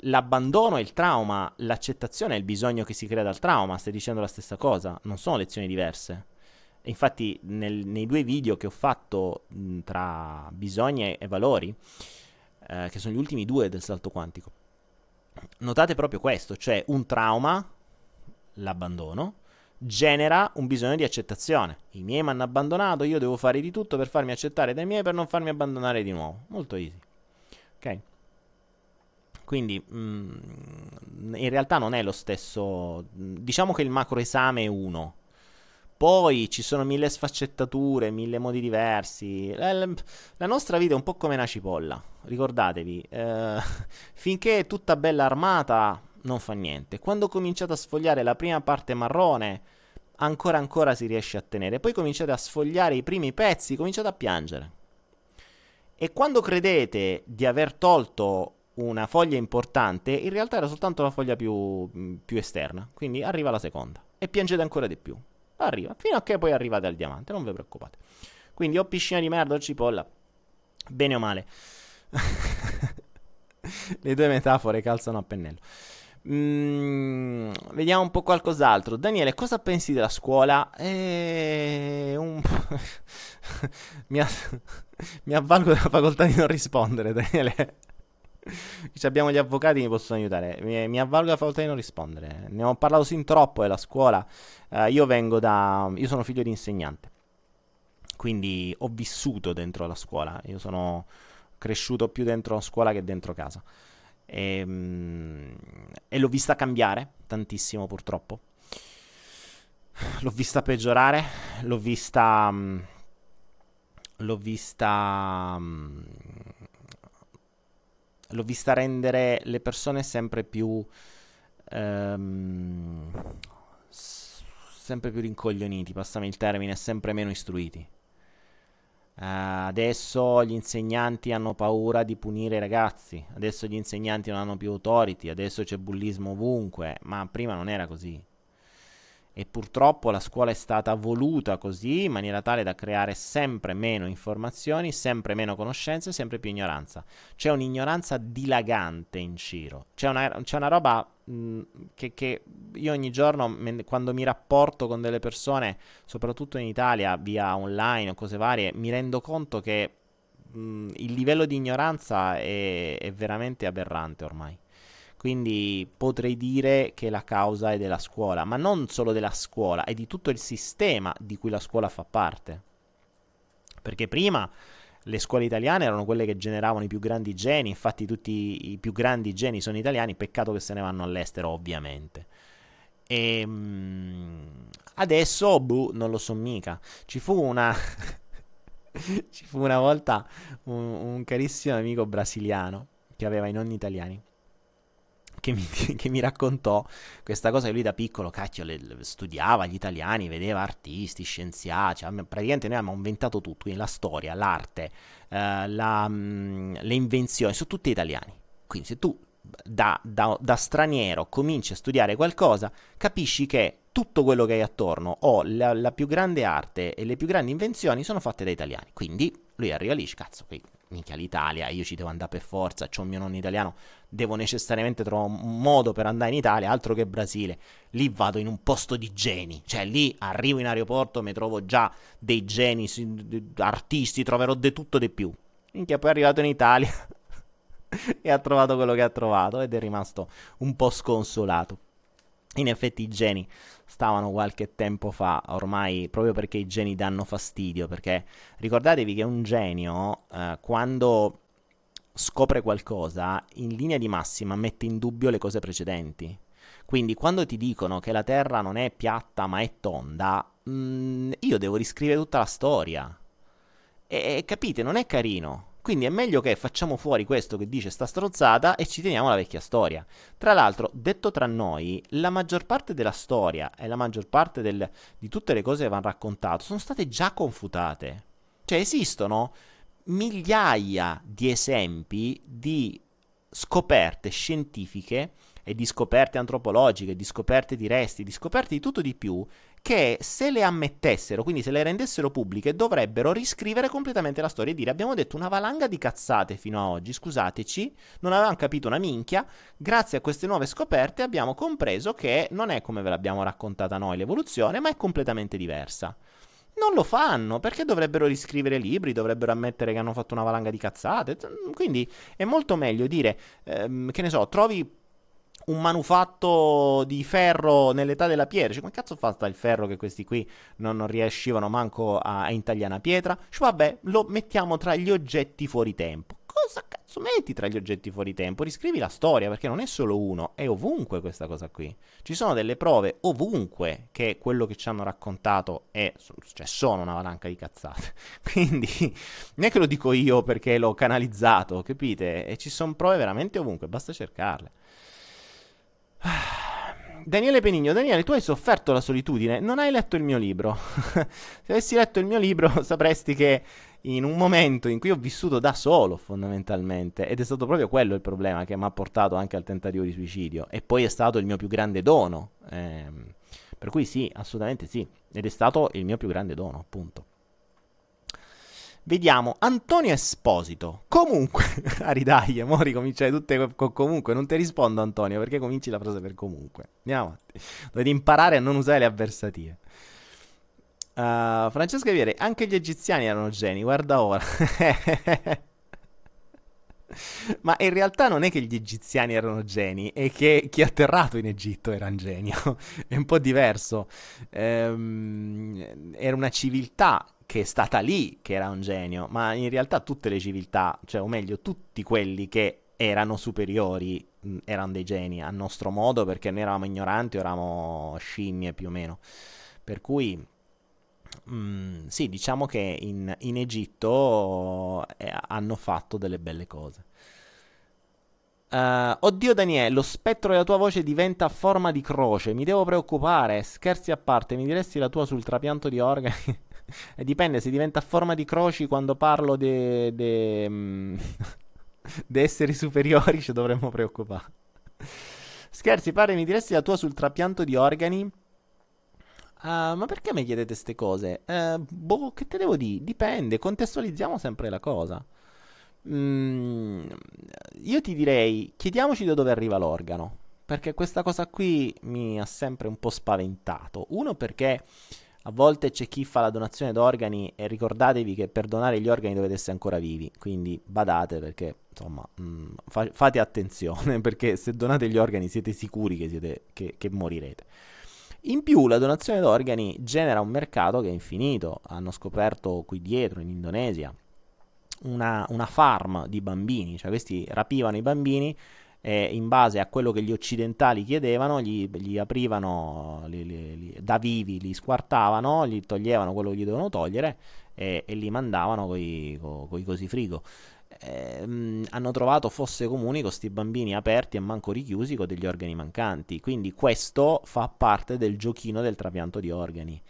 l'abbandono è il trauma, l'accettazione è il bisogno che si crea dal trauma, stai dicendo la stessa cosa, non sono lezioni diverse. Infatti nel, nei due video che ho fatto mh, tra bisogni e valori, eh, che sono gli ultimi due del salto quantico, notate proprio questo, cioè un trauma, l'abbandono, genera un bisogno di accettazione. I miei mi hanno abbandonato, io devo fare di tutto per farmi accettare dai miei per non farmi abbandonare di nuovo. Molto easy. Ok? Quindi mm, in realtà non è lo stesso. Diciamo che il macro esame è uno. Poi ci sono mille sfaccettature, mille modi diversi. La, nostra vita è un po' come una cipolla ricordatevi, eh, finché è tutta bella armata non fa niente. Quando cominciate a sfogliare la prima parte marrone, ancora ancora si riesce a tenere. Poi cominciate a sfogliare i primi pezzi, cominciate a piangere. E quando credete di aver tolto una foglia importante, in realtà era soltanto la foglia più, più esterna. Quindi arriva la seconda. E piangete ancora di più. Arriva, fino a che poi arrivate al diamante, non vi preoccupate. Quindi o piscina di merda o cipolla, bene o male. Le due metafore calzano a pennello. Mm, vediamo un po' qualcos'altro. Daniele, cosa pensi della scuola? Eh, un... mi, a... mi, avvalgo della facoltà di non rispondere, Daniele. Se abbiamo gli avvocati mi possono aiutare. Mi, mi, avvalgo della facoltà di non rispondere. Ne ho parlato sin troppo della scuola. Uh, io vengo da. Io sono figlio di insegnante. Quindi ho vissuto dentro la scuola. Io sono cresciuto più dentro scuola che dentro casa. E, ehm, e l'ho vista cambiare tantissimo purtroppo. L'ho vista peggiorare, l'ho vista... Mm, l'ho vista... Mm, l'ho vista rendere le persone sempre più... Um, sempre più rincoglioniti, passami il termine, sempre meno istruiti. Uh, adesso gli insegnanti hanno paura di punire i ragazzi, adesso gli insegnanti non hanno più authority, adesso c'è bullismo ovunque, ma prima non era così e purtroppo la scuola è stata voluta così in maniera tale da creare sempre meno informazioni, sempre meno conoscenze, sempre più ignoranza. C'è un'ignoranza dilagante in Ciro, c'è una, c'è una roba mh, che, che, io ogni giorno me, quando mi rapporto con delle persone, soprattutto in Italia, via online o cose varie, mi rendo conto che mh, il livello di ignoranza è, è veramente aberrante ormai. Quindi potrei dire che la causa è della scuola, ma non solo della scuola, è di tutto il sistema di cui la scuola fa parte. Perché prima le scuole italiane erano quelle che generavano i più grandi geni, infatti tutti i più grandi geni sono italiani, peccato che se ne vanno all'estero ovviamente. E ehm, adesso, boh, non lo so mica. Ci fu una... Ci fu una volta un, un carissimo amico brasiliano che aveva i nonni italiani che mi, che mi, raccontò questa cosa che lui da piccolo, cacchio, le, le, studiava gli italiani, vedeva artisti, scienziati, cioè, praticamente noi abbiamo inventato tutto, quindi la storia, l'arte, eh, la, mh, mm, le invenzioni, sono tutte italiani. Quindi se tu da, da, da, straniero cominci a studiare qualcosa, capisci che tutto quello che hai attorno, o la, la, più grande arte e le più grandi invenzioni sono fatte da italiani. Quindi lui arriva lì, cazzo, qui minchia l'Italia, io ci devo andare per forza, c'ho mio nonno italiano, devo necessariamente trovare un modo per andare in Italia, altro che Brasile. Lì vado in un posto di geni, cioè lì arrivo in aeroporto, mi trovo già dei geni, artisti, troverò di tutto di più. Minchia, poi è arrivato in Italia e ha trovato quello che ha trovato ed è rimasto un po' sconsolato. In effetti i geni stavano qualche tempo fa, ormai proprio perché i geni danno fastidio, perché ricordatevi che un genio eh, quando scopre qualcosa, in linea di massima mette in dubbio le cose precedenti. Quindi quando ti dicono che la Terra non è piatta ma è tonda, mh, mm, io devo riscrivere tutta la storia. E, e capite, non è carino. Quindi è meglio che facciamo fuori questo che dice sta strozzata e ci teniamo la vecchia storia. Tra l'altro, detto tra noi, la maggior parte della storia e la maggior parte del, di tutte le cose che vanno raccontate sono state già confutate. Cioè esistono migliaia di esempi di scoperte scientifiche e di scoperte antropologiche, di scoperte di resti, di scoperte di tutto di più, che se le ammettessero, quindi se le rendessero pubbliche, dovrebbero riscrivere completamente la storia e dire abbiamo detto una valanga di cazzate fino a oggi, scusateci, non avevamo capito una minchia, grazie a queste nuove scoperte abbiamo compreso che non è come ve l'abbiamo raccontata noi l'evoluzione, ma è completamente diversa. Non lo fanno perché dovrebbero riscrivere libri, dovrebbero ammettere che hanno fatto una valanga di cazzate. Quindi è molto meglio dire, ehm, che ne so, trovi un manufatto di ferro nell'età della pietra. Cioè, come cazzo fa sta il ferro che questi qui non, non riuscivano manco a, a intagliare una pietra? Cioè, vabbè, lo mettiamo tra gli oggetti fuori tempo. Cosa cazzo metti tra gli oggetti fuori tempo? Riscrivi la storia, perché non è solo uno, è ovunque questa cosa qui. Ci sono delle prove ovunque che quello che ci hanno raccontato è, cioè, sono una valanca di cazzate. Quindi, non è che lo dico io perché l'ho canalizzato, capite? E ci sono prove veramente ovunque, basta cercarle. Daniele Penigno, Daniele, tu hai sofferto la solitudine, non hai letto il mio libro. Se avessi letto il mio libro sapresti che in un momento in cui ho vissuto da solo fondamentalmente, ed è stato proprio quello il problema che mi ha portato anche al tentativo di suicidio, e poi è stato il mio più grande dono. Ehm, per cui sì, assolutamente sì, ed è stato il mio più grande dono, appunto. Vediamo Antonio Esposito. Comunque, Aridaglia, mo ricominciare tutte con comunque. Non ti rispondo, Antonio, perché cominci la frase per comunque. Andiamo avanti. Dovete imparare a non usare le avversative. Uh, Francesca Viere, anche gli egiziani erano geni, guarda ora. Ma in realtà non è che gli egiziani erano geni, è che chi ha atterrato in Egitto era un genio. è un po' diverso. Ehm, era una civiltà che è stata lì che era un genio, ma in realtà tutte le civiltà, cioè o meglio tutti quelli che erano superiori mh, erano dei geni a nostro modo perché noi eravamo ignoranti, eravamo scimmie più o meno. Per cui mh, sì, diciamo che in, in Egitto eh, hanno fatto delle belle cose. Uh, oddio Daniele, lo spettro della tua voce diventa forma di croce, mi devo preoccupare, scherzi a parte, mi diresti la tua sul trapianto di organi? Dipende se diventa a forma di croci quando parlo di mm, esseri superiori ci dovremmo preoccupare. Scherzi, pare mi diresti la tua sul trapianto di organi? Uh, ma perché mi chiedete queste cose? Uh, boh, che te devo dire? Dipende, contestualizziamo sempre la cosa. Mm, io ti direi, chiediamoci da dove arriva l'organo. Perché questa cosa qui mi ha sempre un po' spaventato. Uno perché a volte c'è chi fa la donazione d'organi e ricordatevi che per donare gli organi dovete essere ancora vivi, quindi badate perché insomma mh, mm, fa- fate attenzione perché se donate gli organi siete sicuri che, siete, che, che morirete. In più la donazione d'organi genera un mercato che è infinito, hanno scoperto qui dietro in Indonesia una, una farm di bambini, cioè questi rapivano i bambini e in base a quello che gli occidentali chiedevano, gli, gli aprivano li, li, li, da vivi, li squartavano, gli toglievano quello che gli dovevano togliere e, e li mandavano con i cosi frigo. Eh, hanno trovato fosse comuni con questi bambini aperti e manco richiusi con degli organi mancanti. Quindi questo fa parte del giochino del trapianto di organi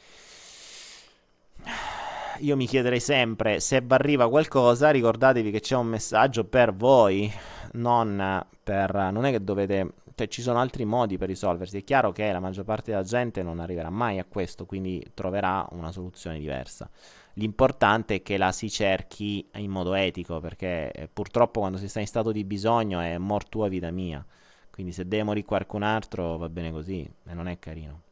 io mi chiederei sempre se vi arriva qualcosa, ricordatevi che c'è un messaggio per voi, non per... non è che dovete... Cioè, ci sono altri modi per risolversi. È chiaro che la maggior parte della gente non arriverà mai a questo, quindi troverà una soluzione diversa. L'importante è che la si cerchi in modo etico, perché eh, purtroppo quando si sta in stato di bisogno è morto tua vita mia. Quindi se devo morire qualcun altro va bene così e non è carino.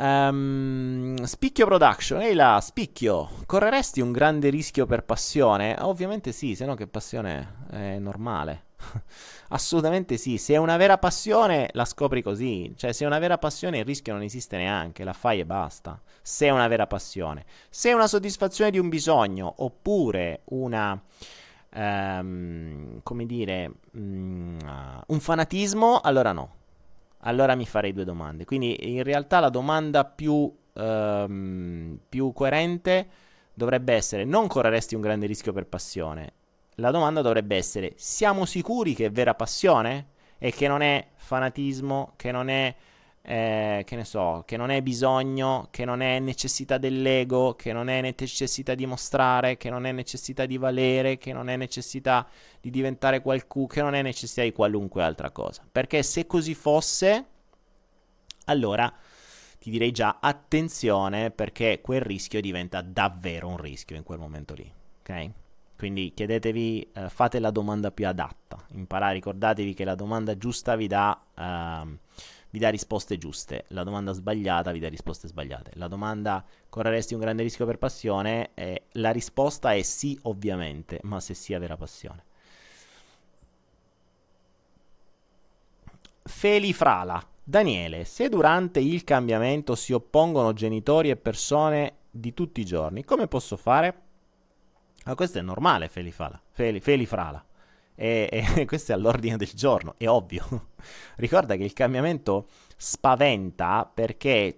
Um, Spicchio Production, ehi là, Spicchio, correresti un grande rischio per passione? Ovviamente sì, se no che passione è normale. Assolutamente sì, se è una vera passione la scopri così, cioè se è una vera passione il rischio non esiste neanche, la fai e basta. Se è una vera passione, se è una soddisfazione di un bisogno oppure una... Um, come dire, um, un fanatismo, allora no allora mi farei due domande. Quindi in realtà la domanda più, ehm, più coerente dovrebbe essere non correresti un grande rischio per passione. La domanda dovrebbe essere siamo sicuri che è vera passione? E che non è fanatismo, che non è eh, che ne so, che non è bisogno, che non è necessità dell'ego, che non è necessità di mostrare, che non è necessità di valere, che non è necessità di diventare qualcuno, che non è necessità di qualunque altra cosa. Perché se così fosse, allora ti direi già attenzione perché quel rischio diventa davvero un rischio in quel momento lì, ok? Quindi chiedetevi, eh, fate la domanda più adatta. Imparate, ricordatevi che la domanda giusta vi dà... Uh, vi dà risposte giuste, la domanda sbagliata vi dà risposte sbagliate. La domanda correresti un grande rischio per passione? Eh, la risposta è sì, ovviamente, ma se sia vera passione. Feli Frala. Daniele, se durante il cambiamento si oppongono genitori e persone di tutti i giorni, come posso fare? Ma questo è normale, Feli Frala. Feli, Feli Frala e, e questo è all'ordine del giorno, è ovvio. Ricorda che il cambiamento spaventa perché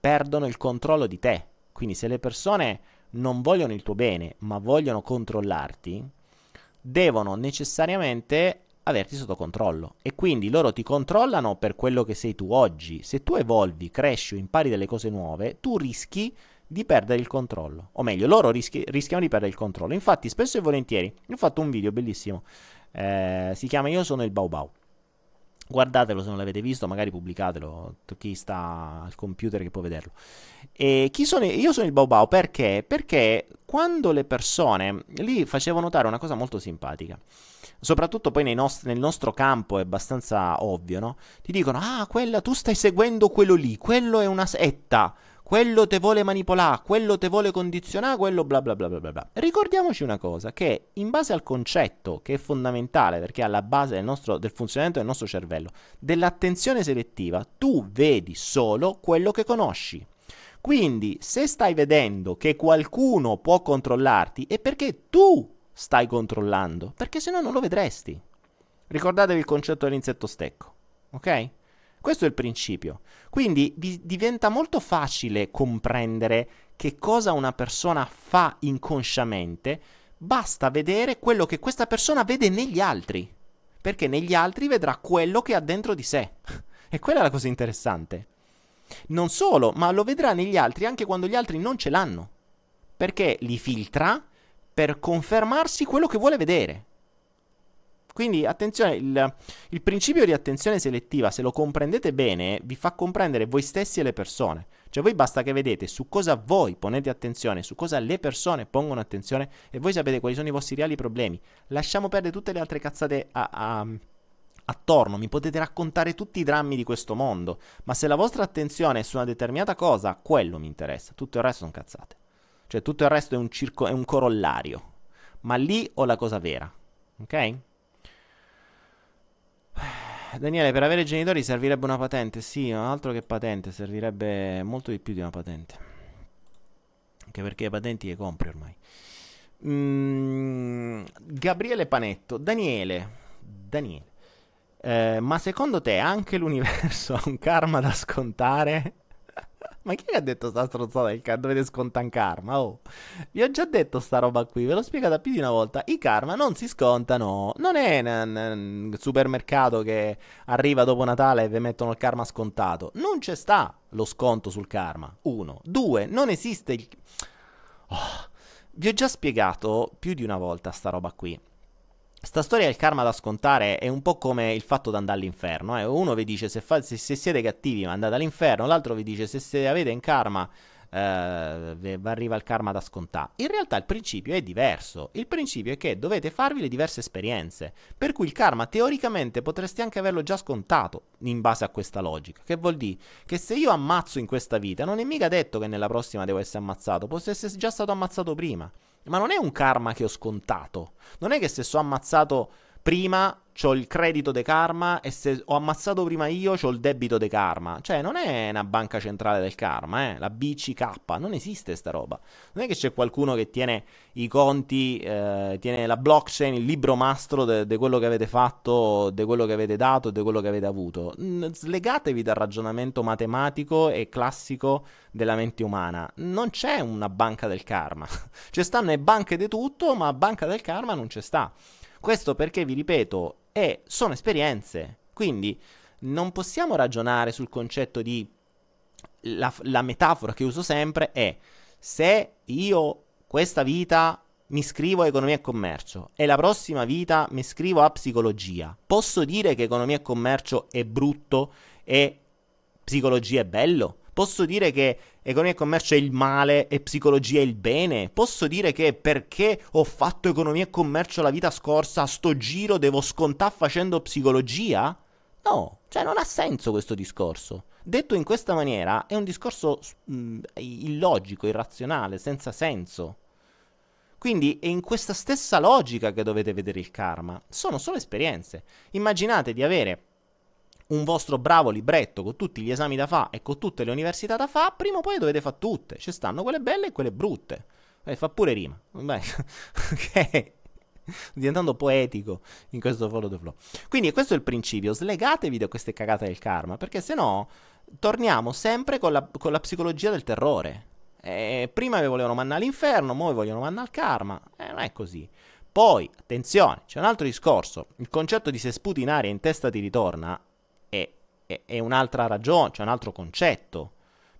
perdono il controllo di te. Quindi se le persone non vogliono il tuo bene, ma vogliono controllarti, devono necessariamente averti sotto controllo e quindi loro ti controllano per quello che sei tu oggi. Se tu evolvi, cresci o impari delle cose nuove, tu rischi di perdere il controllo. O meglio, loro rischi- rischiano di perdere il controllo. Infatti, spesso e volentieri, ho fatto un video bellissimo eh, si chiama Io sono il Bau Bau. Guardatelo se non l'avete visto, magari pubblicatelo, chi sta al computer che può vederlo. E chi sono io sono il Bau Bau perché? Perché quando le persone lì facevo notare una cosa molto simpatica. Soprattutto poi nost- nel nostro campo è abbastanza ovvio, no? Ti dicono: "Ah, quella tu stai seguendo quello lì, quello è una setta" quello te vuole manipolare, quello te vuole condizionare, quello bla bla bla bla bla. Ricordiamoci una cosa, che in base al concetto che è fondamentale perché è alla base del, nostro, del funzionamento del nostro cervello, dell'attenzione selettiva, tu vedi solo quello che conosci. Quindi, se stai vedendo che qualcuno può controllarti, è perché tu stai controllando, perché se no non lo vedresti. Ricordatevi il concetto dell'insetto stecco, ok? Questo è il principio. Quindi vi diventa molto facile comprendere che cosa una persona fa inconsciamente, basta vedere quello che questa persona vede negli altri, perché negli altri vedrà quello che ha dentro di sé. e quella è la cosa interessante. Non solo, ma lo vedrà negli altri anche quando gli altri non ce l'hanno, perché li filtra per confermarsi quello che vuole vedere. Quindi attenzione, il, il, principio di attenzione selettiva, se lo comprendete bene, vi fa comprendere voi stessi e le persone. Cioè voi basta che vedete su cosa voi ponete attenzione, su cosa le persone pongono attenzione e voi sapete quali sono i vostri reali problemi. Lasciamo perdere tutte le altre cazzate a, a, attorno, mi potete raccontare tutti i drammi di questo mondo, ma se la vostra attenzione è su una determinata cosa, quello mi interessa, tutto il resto sono cazzate. Cioè tutto il resto è un, circo, è un corollario. Ma lì ho la cosa vera, ok? Daniele, per avere genitori servirebbe una patente. Sì, altro che patente, servirebbe molto di più di una patente. Anche perché le patenti le compri ormai. Mm, Gabriele Panetto, Daniele, Daniele, eh, ma secondo te anche l'universo ha un karma da scontare? Ma chi ha detto sta stronzata del karma? Dovete karma? Oh, vi ho già detto sta roba qui, ve l'ho spiegata più di una volta. I karma non si scontano. Non è un supermercato che arriva dopo Natale e vi mettono il karma scontato. Non c'è sta lo sconto sul karma. Uno. Due, non esiste il... Oh, vi ho già spiegato più di una volta sta roba qui. Sta storia del karma da scontare è un po' come il fatto di andare all'inferno. Eh? Uno vi dice se, fa, se, se, siete cattivi andate all'inferno, l'altro vi dice se, se avete in karma eh, arriva il karma da scontare. In realtà il principio è diverso. Il principio è che dovete farvi le diverse esperienze. Per cui il karma teoricamente potreste anche averlo già scontato in base a questa logica. Che vuol dire? Che se io ammazzo in questa vita, non è mica detto che nella prossima devo essere ammazzato, posso essere già stato ammazzato prima. Ma non è un karma che ho scontato. Non è che se sono ammazzato prima ho il credito de karma e se ho ammazzato prima io ho il debito de karma. Cioè, non è una banca centrale del karma, eh? La BCK, non esiste sta roba. Non è che c'è qualcuno che tiene i conti, eh, tiene la blockchain, il libro mastro di quello che avete fatto, di quello che avete dato, di quello che avete avuto. Slegatevi dal ragionamento matematico e classico della mente umana. Non c'è una banca del karma. Ci stanno le banche di tutto, ma banca del karma non c'è sta. Questo perché, vi ripeto, è, sono esperienze. Quindi non possiamo ragionare sul concetto di... La, la metafora che uso sempre è se io questa vita mi iscrivo a economia e commercio e la prossima vita mi iscrivo a psicologia, posso dire che economia e commercio è brutto e psicologia è bello? Posso dire che economia e commercio è il male e psicologia è il bene? Posso dire che perché ho fatto economia e commercio la vita scorsa, a sto giro devo scontare facendo psicologia? No, cioè non ha senso questo discorso. Detto in questa maniera è un discorso mh, illogico, irrazionale, senza senso. Quindi è in questa stessa logica che dovete vedere il karma. Sono solo esperienze. Immaginate di avere un vostro bravo libretto con tutti gli esami da fare e con tutte le università da fare, prima o poi dovete fare tutte. Ci stanno quelle belle e quelle brutte. E fa pure rima. Beh, ok. Diventando poetico in questo follow the flow. Quindi questo è il principio. Slegatevi da queste cagate del karma, perché se no torniamo sempre con la, con la psicologia del terrore. E prima vi volevano mandare all'inferno, ora vi vogliono mandare al karma. E non è così. Poi, attenzione, c'è un altro discorso. Il concetto di se sputi in aria in testa ti ritorna è, un'altra ragione, cioè un altro concetto,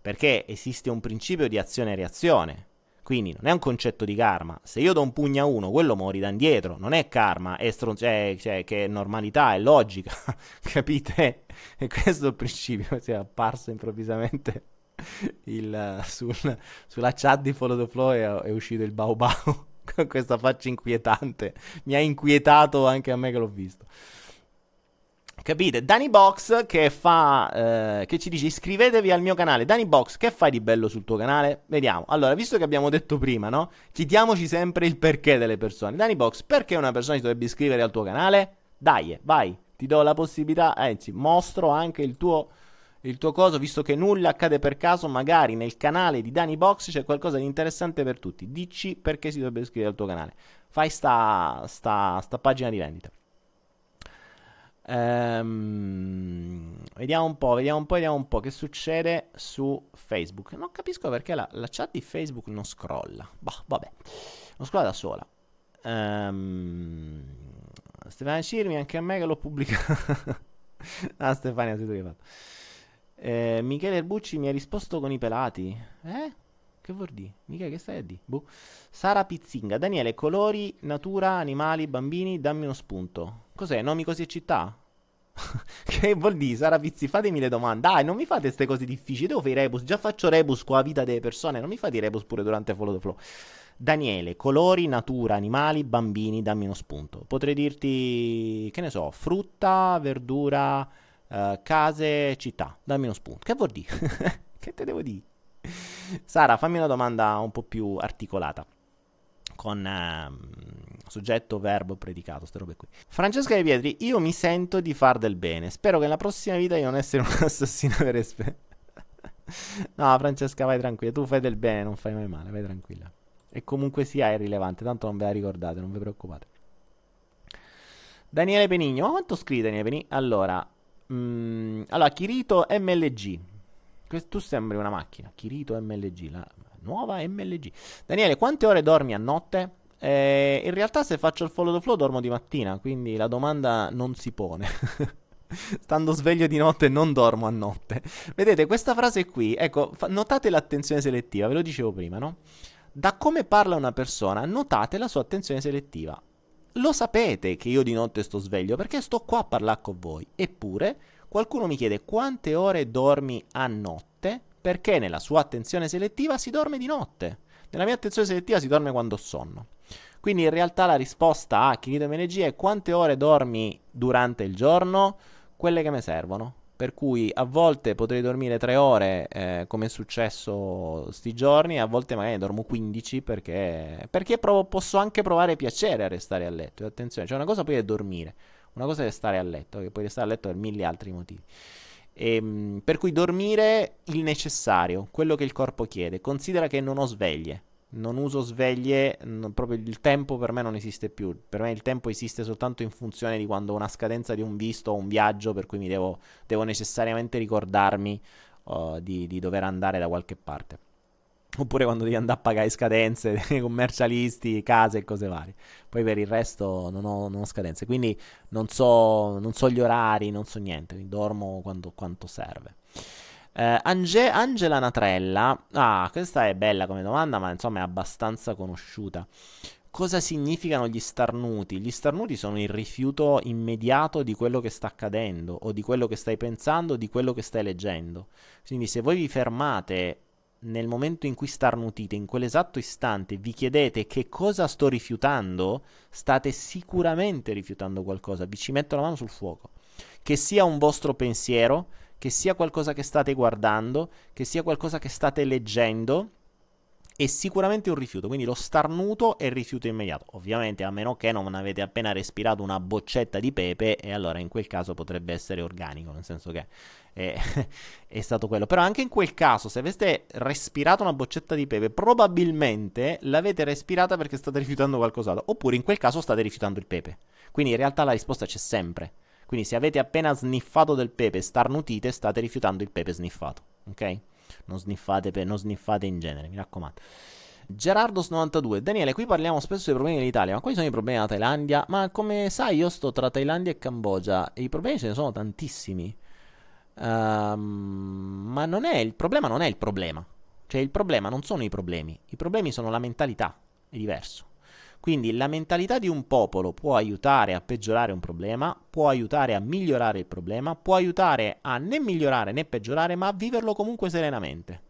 perché esiste un principio di azione e reazione. Quindi non è un concetto di karma. Se io do un pugno a uno, quello muori da indietro. Non è karma, è stron- cioè, cioè, che è normalità, è logica. Capite? E questo è il principio. Si è apparso improvvisamente il, sul, sulla chat di Follow the Flow è, è uscito il Bau Bau con questa faccia inquietante. Mi ha inquietato anche a me che l'ho visto. Capite? Danny Box che fa. Eh, che ci dice: iscrivetevi al mio canale. Danny Box, che fai di bello sul tuo canale? Vediamo. Allora, visto che abbiamo detto prima, no? Chiediamoci sempre il perché delle persone. Danny Box, perché una persona si dovrebbe iscrivere al tuo canale? Dai, vai, ti do la possibilità. Anzi, mostro anche il tuo. Il tuo coso, visto che nulla accade per caso, magari nel canale di Danny Box c'è qualcosa di interessante per tutti. Dici perché si dovrebbe iscrivere al tuo canale. Fai sta, sta, sta pagina di vendita. Ehm, vediamo un po', vediamo un po', vediamo un po' che succede su Facebook. Non capisco perché la, la chat di Facebook non scrolla. Bah, vabbè, non scrolla da sola. Ehm, Stefania Cirmi, anche a me che l'ho pubblicato. ah, Stefania, sei tu che hai fatto. Eh, Michele Erbucci mi ha risposto con i pelati. Eh? Che vuol dire? Michele, che stai a dire? Boh. Sara Pizzinga. Daniele, colori, natura, animali, bambini, dammi uno spunto. Cos'è? Nomi così e città? che vuol dire? Sara Pizzi, fatemi le domande. Dai, non mi fate queste cose difficili. Devo fare i rebus. Già faccio rebus con la vita delle persone. Non mi fate i rebus pure durante Follow the Flow. Daniele, colori, natura, animali, bambini, dammi uno spunto. Potrei dirti, che ne so, frutta, verdura, uh, case, città. Dammi uno spunto. Che vuol dire? che te devo dire? Sara, fammi una domanda un po' più articolata. Con eh, soggetto, verbo, predicato, queste robe qui. Francesca De Pietri, io mi sento di far del bene. Spero che nella prossima vita io non essere un assassino per esperienza. no, Francesca, vai tranquilla. Tu fai del bene, non fai mai male, vai tranquilla. e comunque sia è rilevante, tanto non ve la ricordate, non vi preoccupate. Daniele Penigno, ma quanto scrive Daniele Penigno? Allora, mm, allora Kirito MLG. Tu sembri una macchina, Kirito MLG, la nuova MLG. Daniele, quante ore dormi a notte? Eh, in realtà se faccio il follow the flow dormo di mattina, quindi la domanda non si pone. Stando sveglio di notte non dormo a notte. Vedete, questa frase qui, ecco, fa- notate l'attenzione selettiva, ve lo dicevo prima, no? Da come parla una persona, notate la sua attenzione selettiva. Lo sapete che io di notte sto sveglio perché sto qua a parlare con voi. Eppure, qualcuno mi chiede quante ore dormi a notte perché nella sua attenzione selettiva si dorme di notte. Nella mia attenzione selettiva si dorme quando sonno. Quindi in realtà la risposta a Kirito MNG è quante ore dormi durante il giorno? Quelle che mi servono. Per cui a volte potrei dormire 3 ore, eh, come è successo sti giorni, a volte magari dormo 15 perché, perché provo, posso anche provare piacere a restare a letto. Attenzione, cioè una cosa poi è dormire, una cosa è stare a letto, che puoi restare a letto per mille altri motivi. E, ehm, per cui dormire il necessario, quello che il corpo chiede. Considera che non ho sveglie non uso sveglie, non, proprio il tempo per me non esiste più. Per me il tempo esiste soltanto in funzione di quando ho una scadenza di un visto o un viaggio, per cui mi devo, devo necessariamente ricordarmi uh, di, di, dover andare da qualche parte. Oppure quando devi andare a pagare scadenze, commercialisti, case e cose varie. Poi per il resto non ho, non ho scadenze. Quindi non so, non so, gli orari, non so niente. Dormo quando, quanto serve. Eh, Ange- Angela Natrella, ah, questa è bella come domanda, ma insomma è abbastanza conosciuta. Cosa significano gli starnuti? Gli starnuti sono il rifiuto immediato di quello che sta accadendo, o di quello che stai pensando, o di quello che stai leggendo. Quindi se voi vi fermate nel momento in cui starnutite, in quell'esatto istante, vi chiedete che cosa sto rifiutando, state sicuramente rifiutando qualcosa. Vi ci metto la mano sul fuoco. Che sia un vostro pensiero, che sia qualcosa che state guardando, che sia qualcosa che state leggendo, è sicuramente un rifiuto. Quindi lo starnuto è rifiuto immediato. Ovviamente, a meno che non avete appena respirato una boccetta di pepe, e allora in quel caso potrebbe essere organico, nel senso che è, è stato quello. Però anche in quel caso, se aveste respirato una boccetta di pepe, probabilmente l'avete respirata perché state rifiutando qualcos'altro. Oppure in quel caso state rifiutando il pepe. Quindi in realtà la risposta c'è sempre. Quindi se avete appena sniffato del pepe starnutite, state rifiutando il pepe sniffato, ok? Non sniffate, pe- non sniffate in genere, mi raccomando. Gerardos92, Daniele, qui parliamo spesso dei problemi dell'Italia, ma quali sono i problemi della Thailandia? Ma come sai, io sto tra Thailandia e Cambogia e i problemi ce ne sono tantissimi. Um, ma non è il problema, non è il problema. Cioè, il problema non sono i problemi, i problemi sono la mentalità, è diverso. Quindi la mentalità di un popolo può aiutare a peggiorare un problema, può aiutare a migliorare il problema, può aiutare a né migliorare né peggiorare, ma a viverlo comunque serenamente.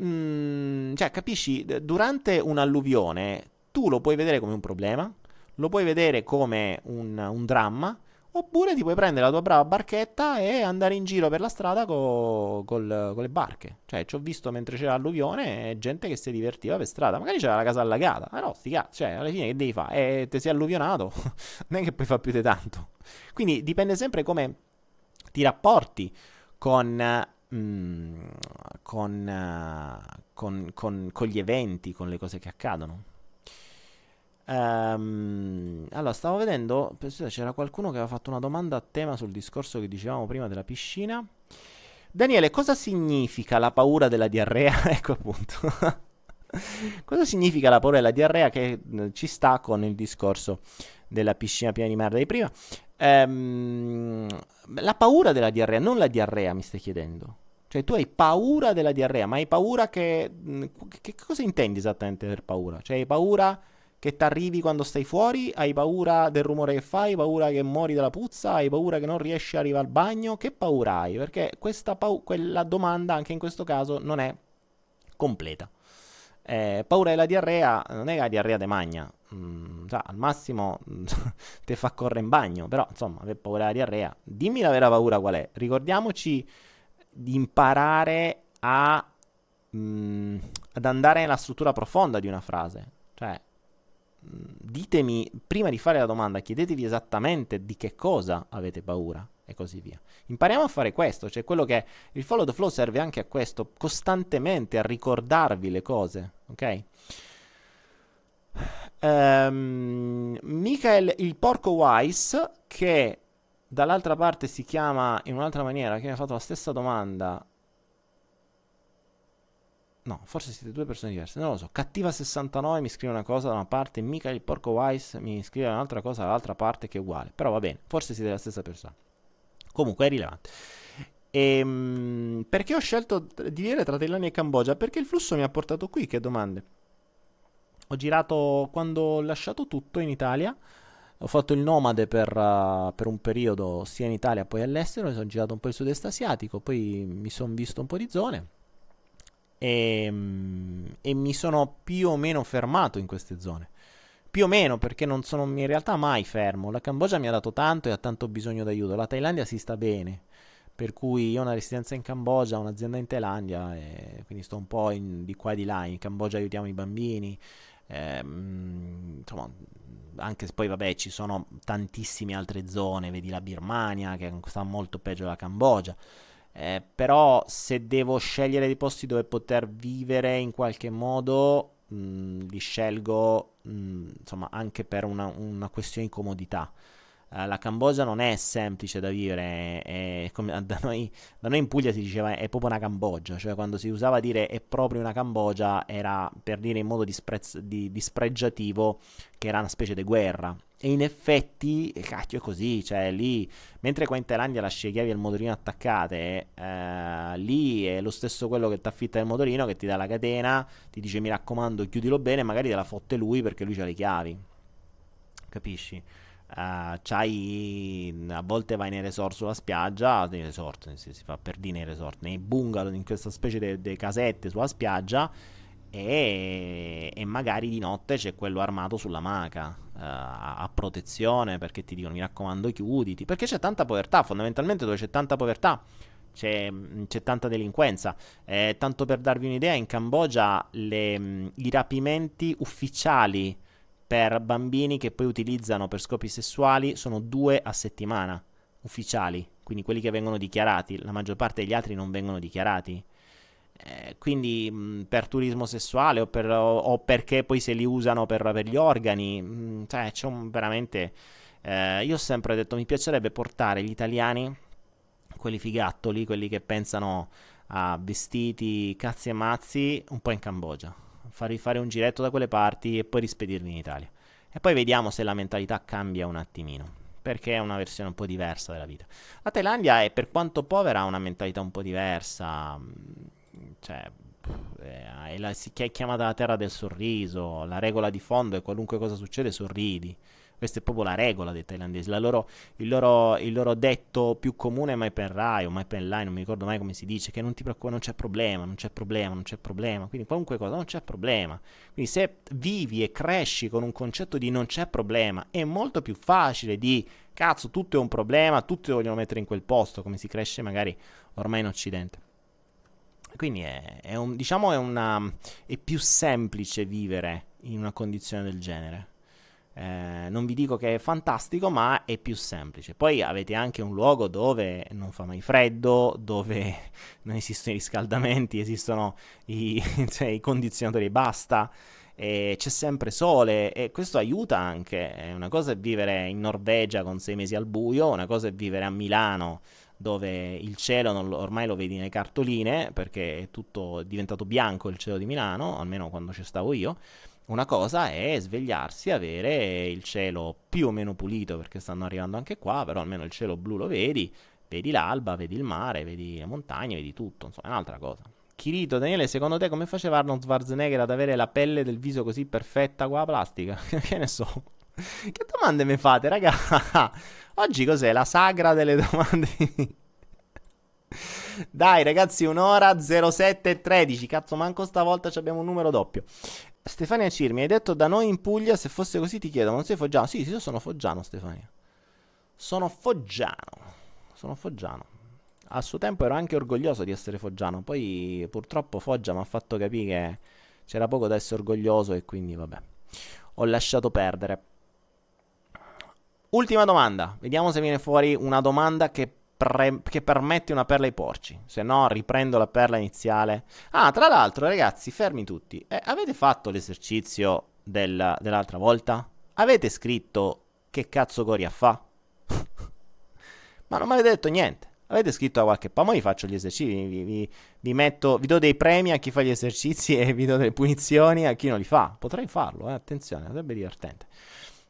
Mm, cioè, capisci, durante un'alluvione tu lo puoi vedere come un problema, lo puoi vedere come un, un dramma, Oppure ti puoi prendere la tua brava barchetta e andare in giro per la strada co- col, con le barche. Cioè, ci ho visto mentre c'era l'alluvione gente che si divertiva per strada. Magari c'era la casa allagata. Ma no, sti cazzo. Cioè, alla fine che devi fare? Eh, ti sei alluvionato. non è che puoi fare più di tanto. Quindi dipende sempre come ti rapporti. Mm, con, con, con, con gli eventi, con le cose che accadono. Um, allora, stavo vedendo, c'era qualcuno che aveva fatto una domanda a tema sul discorso che dicevamo prima della piscina. Daniele, cosa significa la paura della diarrea? ecco appunto. cosa significa la paura della diarrea che eh, ci sta con il discorso della piscina piena di merda di prima? Um, la paura della diarrea, non la diarrea, mi stai chiedendo. Cioè, tu hai paura della diarrea, ma hai paura che. Che cosa intendi esattamente per paura? Cioè, hai paura che ti arrivi quando stai fuori? Hai paura del rumore che fai? Paura che muori dalla puzza? Hai paura che non riesci a arrivare al bagno? Che paura hai? Perché questa pau- quella domanda, anche in questo caso, non è completa. Eh, paura della diarrea non è che la diarrea te magna, mm, cioè, al massimo ti fa correre in bagno, però insomma, per paura della diarrea, dimmi la vera paura qual è. Ricordiamoci di imparare a, mm, ad andare nella struttura profonda di una frase, cioè ditemi, prima di fare la domanda, chiedetevi esattamente di che cosa avete paura e così via. Impariamo a fare questo, cioè quello che il follow the flow serve anche a questo, costantemente a ricordarvi le cose, ok? Um, Michael il porco Wise che dall'altra parte si chiama in un'altra maniera, che mi ha fatto la stessa domanda No, forse siete due persone diverse, non lo so. Cattiva69 mi scrive una cosa da una parte, mica il porco Wise mi scrive un'altra cosa dall'altra parte che è uguale. Però va bene, forse siete la stessa persona. Comunque è rilevante. Ehm, perché ho scelto di vivere tra Thailandia e Cambogia? Perché il flusso mi ha portato qui, che domande. Ho girato quando ho lasciato tutto in Italia. Ho fatto il nomade per, uh, per un periodo sia in Italia poi all'estero. Mi sono girato un po' il sud-est asiatico, poi mi sono visto un po' di zone e, ehm, e, mi sono più o meno fermato in queste zone. Più o meno perché non sono in realtà mai fermo. La Cambogia mi ha dato tanto e ha tanto bisogno d'aiuto. La Thailandia si sta bene. Per cui io ho una residenza in Cambogia, un'azienda in Thailandia, quindi sto un po' in, di qua e di là. In Cambogia aiutiamo i bambini. Ehm, insomma, anche se poi vabbè ci sono tantissime altre zone, vedi la Birmania che sta molto peggio della Cambogia. Eh, però se devo scegliere dei posti dove poter vivere in qualche modo, mh, mm, li scelgo mh, mm, insomma anche per una, una questione di comodità. Uh, la Cambogia non è semplice da vivere, è, è come, da, noi, da, noi, in Puglia si diceva è proprio una Cambogia, cioè quando si usava dire è proprio una Cambogia era per dire in modo disprezz- di, dispregiativo che era una specie di guerra. E in effetti, cacchio è così, cioè lì, mentre qua in Thailandia lasci le chiavi al motorino attaccate, eh, lì è lo stesso quello che ti affitta il motorino, che ti dà la catena, ti dice mi raccomando chiudilo bene, magari te la fotte lui perché lui ha le chiavi. Capisci? Uh, c'hai, a volte vai nei resort sulla spiaggia, nei resort, si, si fa per dire nei resort, nei bungalow, in questa specie di casette sulla spiaggia e, e, magari di notte c'è quello armato sulla maca uh, a protezione perché ti dicono mi raccomando chiuditi. Perché c'è tanta povertà fondamentalmente dove c'è tanta povertà c'è, c'è tanta delinquenza. Eh, tanto per darvi un'idea in Cambogia le, i rapimenti ufficiali per bambini che poi utilizzano per scopi sessuali sono due a settimana ufficiali quindi quelli che vengono dichiarati. La maggior parte degli altri non vengono dichiarati eh, quindi mh, per turismo sessuale o, per, o, o, perché poi se li usano per, per gli organi, mh, cioè c'è un, veramente... Eh, io ho sempre detto mi piacerebbe portare gli italiani, quelli figattoli, quelli che pensano a vestiti, cazzi e mazzi, un po' in Cambogia, farvi fare un giretto da quelle parti e poi rispedirvi in Italia. E poi vediamo se la mentalità cambia un attimino perché è una versione un po' diversa della vita. La Thailandia è per quanto povera ha una mentalità un po' diversa, cioè, eh, la, si è chiamata la terra del sorriso, la regola di fondo è qualunque cosa succede sorridi. Questa è proprio la regola dei thailandesi. Loro, il, loro, il, loro, detto più comune è mai per Rai o mai per Line, non mi ricordo mai come si dice, che non ti preoccupare, non c'è problema, non c'è problema, non c'è problema. Quindi qualunque cosa, non c'è problema. Quindi se vivi e cresci con un concetto di non c'è problema, è molto più facile di cazzo, tutto è un problema, tutti vogliono mettere in quel posto, come si cresce magari ormai in Occidente. Quindi è, è, un, diciamo è, una, è più semplice vivere in una condizione del genere. Eh, non vi dico che è fantastico, ma è più semplice. Poi avete anche un luogo dove non fa mai freddo, dove non esistono i riscaldamenti, esistono i, cioè, i condizionatori e basta. E c'è sempre sole e questo aiuta anche. Una cosa è vivere in Norvegia con sei mesi al buio, una cosa è vivere a Milano dove il cielo non, ormai lo vedi nelle cartoline perché è tutto diventato bianco il cielo di Milano, almeno quando ci stavo io. Una cosa è svegliarsi avere il cielo più o meno pulito perché stanno arrivando anche qua, però almeno il cielo blu lo vedi, vedi l'alba, vedi il mare, vedi le montagne, vedi tutto, insomma è un'altra cosa. Kirito, Daniele, secondo te come faceva Arnold Schwarzenegger ad avere la pelle del viso così perfetta qua plastica? che ne so. Che domande mi fate, raga? Oggi cos'è? La sagra delle domande. Dai, ragazzi, un'ora 07 e 13. Cazzo, manco stavolta abbiamo un numero doppio. Stefania Cirmi, hai detto da noi in Puglia, se fosse così ti chiedo, non sei foggiano? Sì, sì, io sono foggiano, Stefania. Sono foggiano. Sono foggiano. A suo tempo ero anche orgoglioso di essere foggiano, poi purtroppo Foggia mi ha fatto capire che c'era poco da essere orgoglioso e quindi vabbè. ho lasciato perdere. Ultima domanda, vediamo se viene fuori una domanda che, pre- che permette una perla ai porci. Se no, riprendo la perla iniziale. Ah, tra l'altro, ragazzi, fermi tutti. Eh, avete fatto l'esercizio del, dell'altra volta? Avete scritto che cazzo Goria fa? Ma non mi avete detto niente. Avete scritto da qualche parte? Io faccio gli esercizi, vi, vi, vi, metto, vi do dei premi a chi fa gli esercizi e vi do delle punizioni a chi non li fa. Potrei farlo, eh? attenzione, sarebbe divertente.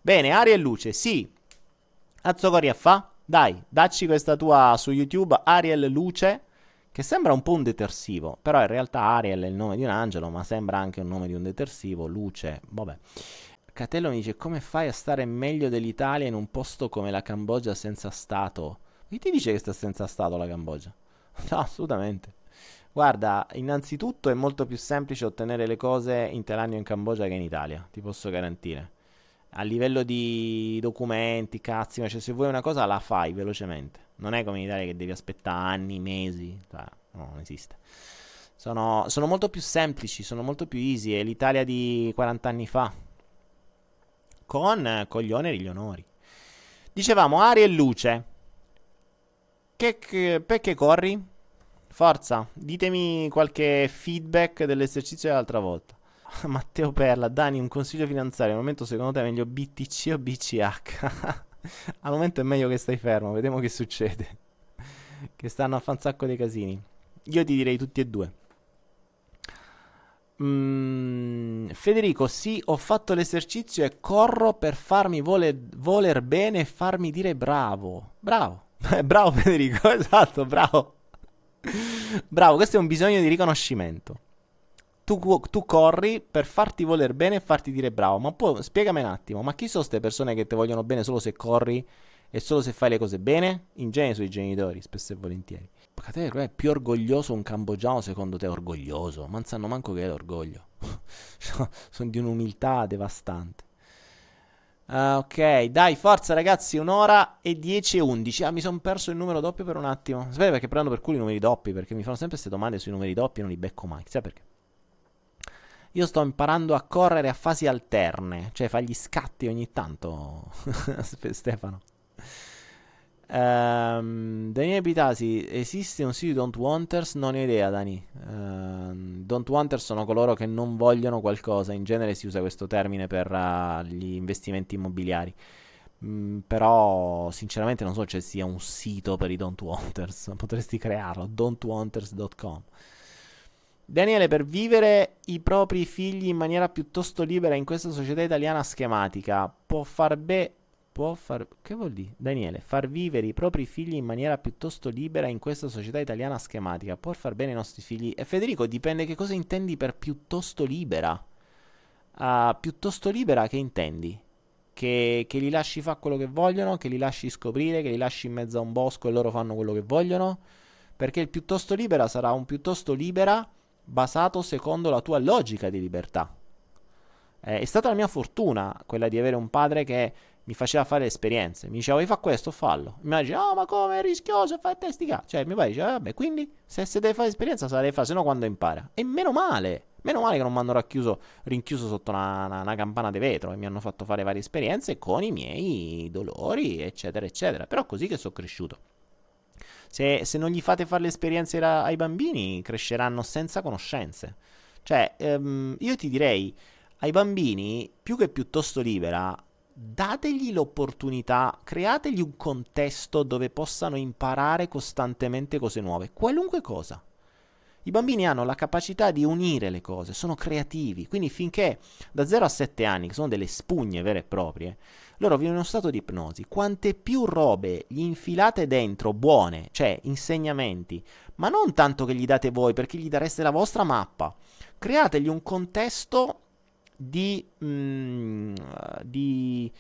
Bene, aria e luce, sì, Azzogoria fa? Dai, dacci questa tua su YouTube, Ariel Luce, che sembra un po' un detersivo, però in realtà Ariel è il nome di un angelo, ma sembra anche un nome di un detersivo, Luce, vabbè. Catello mi dice come fai a stare meglio dell'Italia in un posto come la Cambogia senza Stato? Chi ti dice che sta senza Stato la Cambogia? No, assolutamente. Guarda, innanzitutto è molto più semplice ottenere le cose in Thailandia o in Cambogia che in Italia, ti posso garantire a livello di documenti, cazzi, cioè se vuoi una cosa la fai velocemente. Non è come in Italia che devi aspettare anni, mesi, cioè, no, non esiste. Sono, sono, molto più semplici, sono molto più easy. È l'Italia di 40 anni fa. Con, con gli oneri e gli onori. Dicevamo aria e luce. Che, che, perché corri? Forza, ditemi qualche feedback dell'esercizio dell'altra volta. Matteo Perla, Dani, un consiglio finanziario. Al momento secondo te è meglio BTC o BCH? Al momento è meglio che stai fermo, vediamo che succede. che stanno a fare un sacco dei casini. Io ti direi tutti e due. Mm, Federico, sì, ho fatto l'esercizio e corro per farmi voler, voler bene e farmi dire bravo. Bravo. bravo Federico, esatto, bravo. bravo, questo è un bisogno di riconoscimento tu, tu, corri per farti voler bene e farti dire bravo. Ma poi spiegami un attimo: ma chi sono queste persone che ti vogliono bene solo se corri e solo se fai le cose bene? In genere sono i genitori, spesso e volentieri. Catero è più orgoglioso un cambogiano secondo te orgoglioso? Ma non sanno manco che è l'orgoglio. sono di un'umiltà devastante. Uh, ok, dai, forza ragazzi, un'ora e 10 e 11. Ah, mi sono perso il numero doppio per un attimo. Sapete perché prendo per culo i numeri doppi? Perché mi fanno sempre queste domande sui numeri doppi e non li becco mai. Sai perché? Io sto imparando a correre a fasi alterne, cioè fa gli scatti ogni tanto. Stefano. Um, Daniele Pitasi, esiste un sito di Don't Wanters? Non ho idea, Dani. Uh, don't Wanters sono coloro che non vogliono qualcosa. In genere si usa questo termine per uh, gli investimenti immobiliari. Mm, però, sinceramente, non so se sia un sito per i Don't Wanters. Potresti crearlo: don'twanters.com. Daniele, per vivere i propri figli in maniera piuttosto libera in questa società italiana schematica, può far bene. Può far. Che vuol dire? Daniele, far vivere i propri figli in maniera piuttosto libera in questa società italiana schematica può far bene ai nostri figli? E Federico, dipende che cosa intendi per piuttosto libera. Uh, piuttosto libera, che intendi? Che, che li lasci fare quello che vogliono, che li lasci scoprire, che li lasci in mezzo a un bosco e loro fanno quello che vogliono? Perché il piuttosto libera sarà un piuttosto libera basato secondo la tua logica di libertà. Eh, è stata la mia fortuna quella di avere un padre che mi faceva fare esperienze. Mi diceva, vuoi fare questo? Fallo. Mi dice, oh, ma come è rischioso, fai testi Cioè, mio padre diceva, vabbè, quindi se, se deve fare esperienza, se la deve fare, se no quando impara. E meno male. Meno male che non mi hanno racchiuso, rinchiuso sotto una, una, una campana di vetro e mi hanno fatto fare varie esperienze con i miei dolori, eccetera, eccetera. Però così che sono cresciuto. Se, se non gli fate fare le esperienze ai bambini, cresceranno senza conoscenze. Cioè, ehm, io ti direi, ai bambini, più che piuttosto libera, dategli l'opportunità, creategli un contesto dove possano imparare costantemente cose nuove, qualunque cosa. I bambini hanno la capacità di unire le cose, sono creativi, quindi finché da 0 a 7 anni, che sono delle spugne vere e proprie, loro vivono in uno stato di ipnosi. Quante più robe gli infilate dentro, buone, cioè insegnamenti, ma non tanto che gli date voi, perché gli dareste la vostra mappa. Creategli un contesto di, mm, di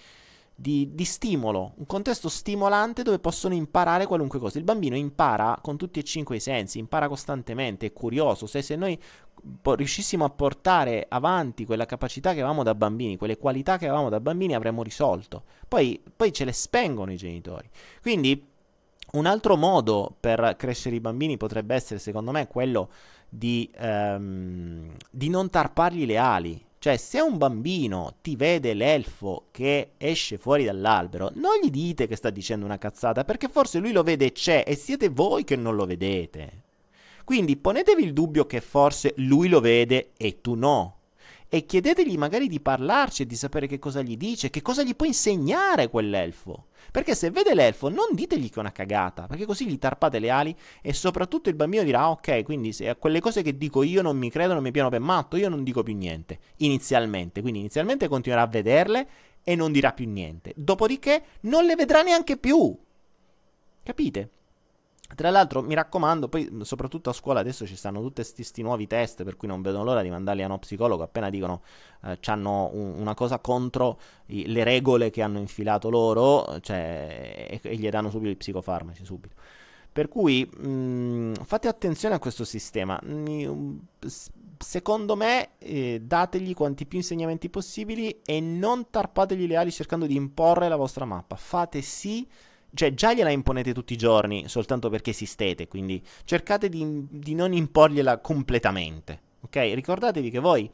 di, di, stimolo, un contesto stimolante dove possono imparare qualunque cosa. Il bambino impara con tutti e cinque i sensi, impara costantemente, è curioso. Se, se noi po- riuscissimo a portare avanti quella capacità che avevamo da bambini, quelle qualità che avevamo da bambini, avremmo risolto. Poi, poi ce le spengono i genitori. Quindi un altro modo per crescere i bambini potrebbe essere, secondo me, quello di, ehm, di non tarpargli le ali Cioè, se un bambino ti vede l'elfo che esce fuori dall'albero, non gli dite che sta dicendo una cazzata, perché forse lui lo vede e c'è e siete voi che non lo vedete. Quindi ponetevi il dubbio che forse lui lo vede e tu no. E chiedetegli magari di parlarci e di sapere che cosa gli dice, che cosa gli può insegnare quell'elfo. Perché se vede l'elfo, non ditegli che è una cagata, perché così gli tarpate le ali e soprattutto il bambino dirà: Ok, quindi se a quelle cose che dico io non mi credono, mi piano per matto, io non dico più niente. Inizialmente, quindi inizialmente continuerà a vederle e non dirà più niente. Dopodiché non le vedrà neanche più. Capite? Tra l'altro, mi raccomando, poi soprattutto a scuola adesso ci stanno tutti questi nuovi test, per cui non vedo l'ora di mandarli a uno psicologo appena dicono eh, hanno un, una cosa contro i, le regole che hanno infilato loro, cioè, e, e gli danno subito i psicofarmaci, subito. Per cui mh, fate attenzione a questo sistema. secondo me, eh, dategli quanti più insegnamenti possibili e non tarpategli le ali cercando di imporre la vostra mappa. Fate sì cioè già gliela imponete tutti i giorni soltanto perché esistete, quindi cercate di, di non imporgliela completamente, ok? Ricordatevi che voi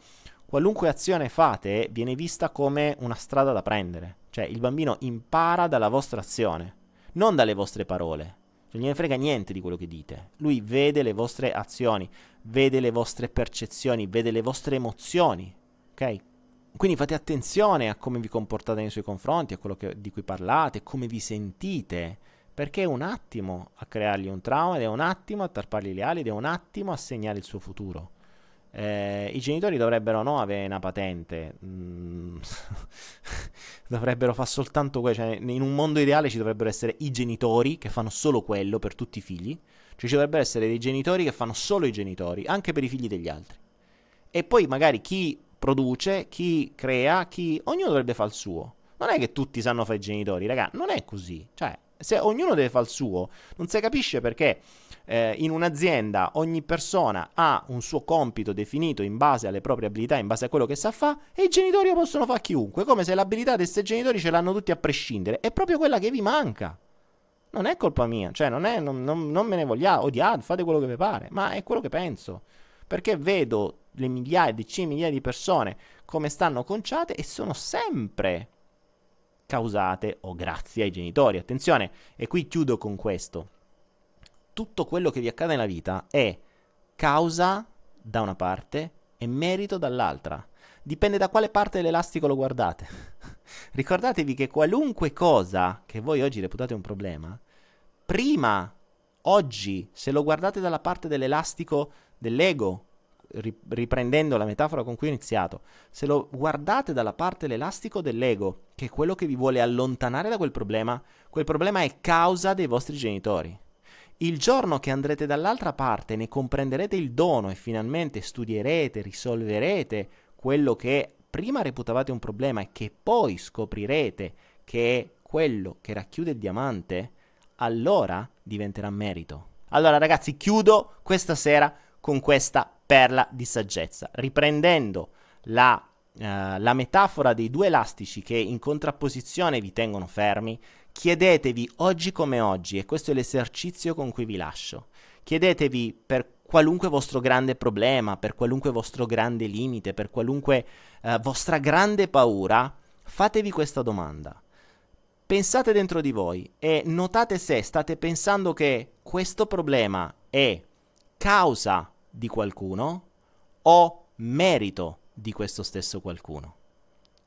qualunque azione fate viene vista come una strada da prendere, cioè il bambino impara dalla vostra azione, non dalle vostre parole. Non gliene frega niente di quello che dite. Lui vede le vostre azioni, vede le vostre percezioni, vede le vostre emozioni. Ok? Quindi fate attenzione a come vi comportate nei suoi confronti, a quello che, di cui parlate, come vi sentite, perché è un attimo a creargli un trauma ed è un attimo a tarpargli le ali ed è un attimo a segnare il suo futuro. Eh, I genitori dovrebbero no avere una patente, mm. dovrebbero fare soltanto quello. Cioè, in un mondo ideale ci dovrebbero essere i genitori che fanno solo quello per tutti i figli. Cioè, ci dovrebbero essere dei genitori che fanno solo i genitori, anche per i figli degli altri. E poi magari chi produce, chi crea, chi... Ognuno dovrebbe fare il suo. Non è che tutti sanno fare i genitori, raga, non è così. Cioè, se ognuno deve fare il suo, non si capisce perché eh, in un'azienda ogni persona ha un suo compito definito in base alle proprie abilità, in base a quello che sa fare, e i genitori lo possono fare chiunque, come se l'abilità di questi genitori ce l'hanno tutti a prescindere. È proprio quella che vi manca. Non è colpa mia, cioè non, è, non, non, non me ne vogliate, odiate, fate quello che vi pare, ma è quello che penso. Perché vedo le migliaia, decine di migliaia di persone come stanno conciate e sono sempre causate o grazie ai genitori. Attenzione, e qui chiudo con questo. Tutto quello che vi accade nella vita è causa da una parte e merito dall'altra. Dipende da quale parte dell'elastico lo guardate. Ricordatevi che qualunque cosa che voi oggi reputate un problema, prima, oggi, se lo guardate dalla parte dell'elastico dell'ego, riprendendo la metafora con cui ho iniziato, se lo guardate dalla parte dell'elastico dell'ego, che è quello che vi vuole allontanare da quel problema, quel problema è causa dei vostri genitori. Il giorno che andrete dall'altra parte ne comprenderete il dono e finalmente studierete, risolverete quello che prima reputavate un problema e che poi scoprirete che è quello che racchiude il diamante, allora diventerà merito. Allora ragazzi, chiudo questa sera con questa perla di saggezza, riprendendo la, uh, la metafora dei due elastici che in contrapposizione vi tengono fermi, chiedetevi oggi come oggi, e questo è l'esercizio con cui vi lascio, chiedetevi per qualunque vostro grande problema, per qualunque vostro grande limite, per qualunque uh, vostra grande paura, fatevi questa domanda. Pensate dentro di voi e notate se state pensando che questo problema è causa di qualcuno o merito di questo stesso qualcuno.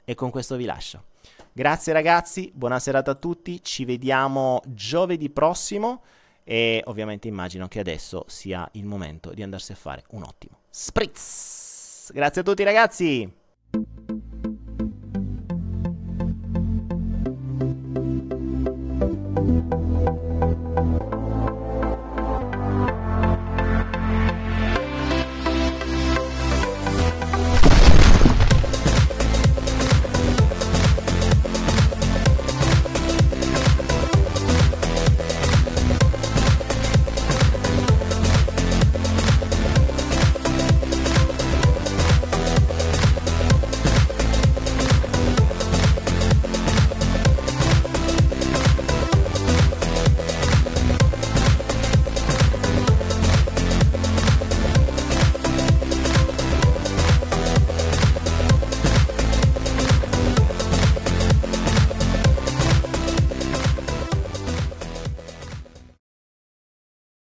E con questo vi lascio. Grazie ragazzi, buona serata a tutti, ci vediamo giovedì prossimo e ovviamente immagino che adesso sia il momento di andarsi a fare un ottimo spritz. Grazie a tutti ragazzi!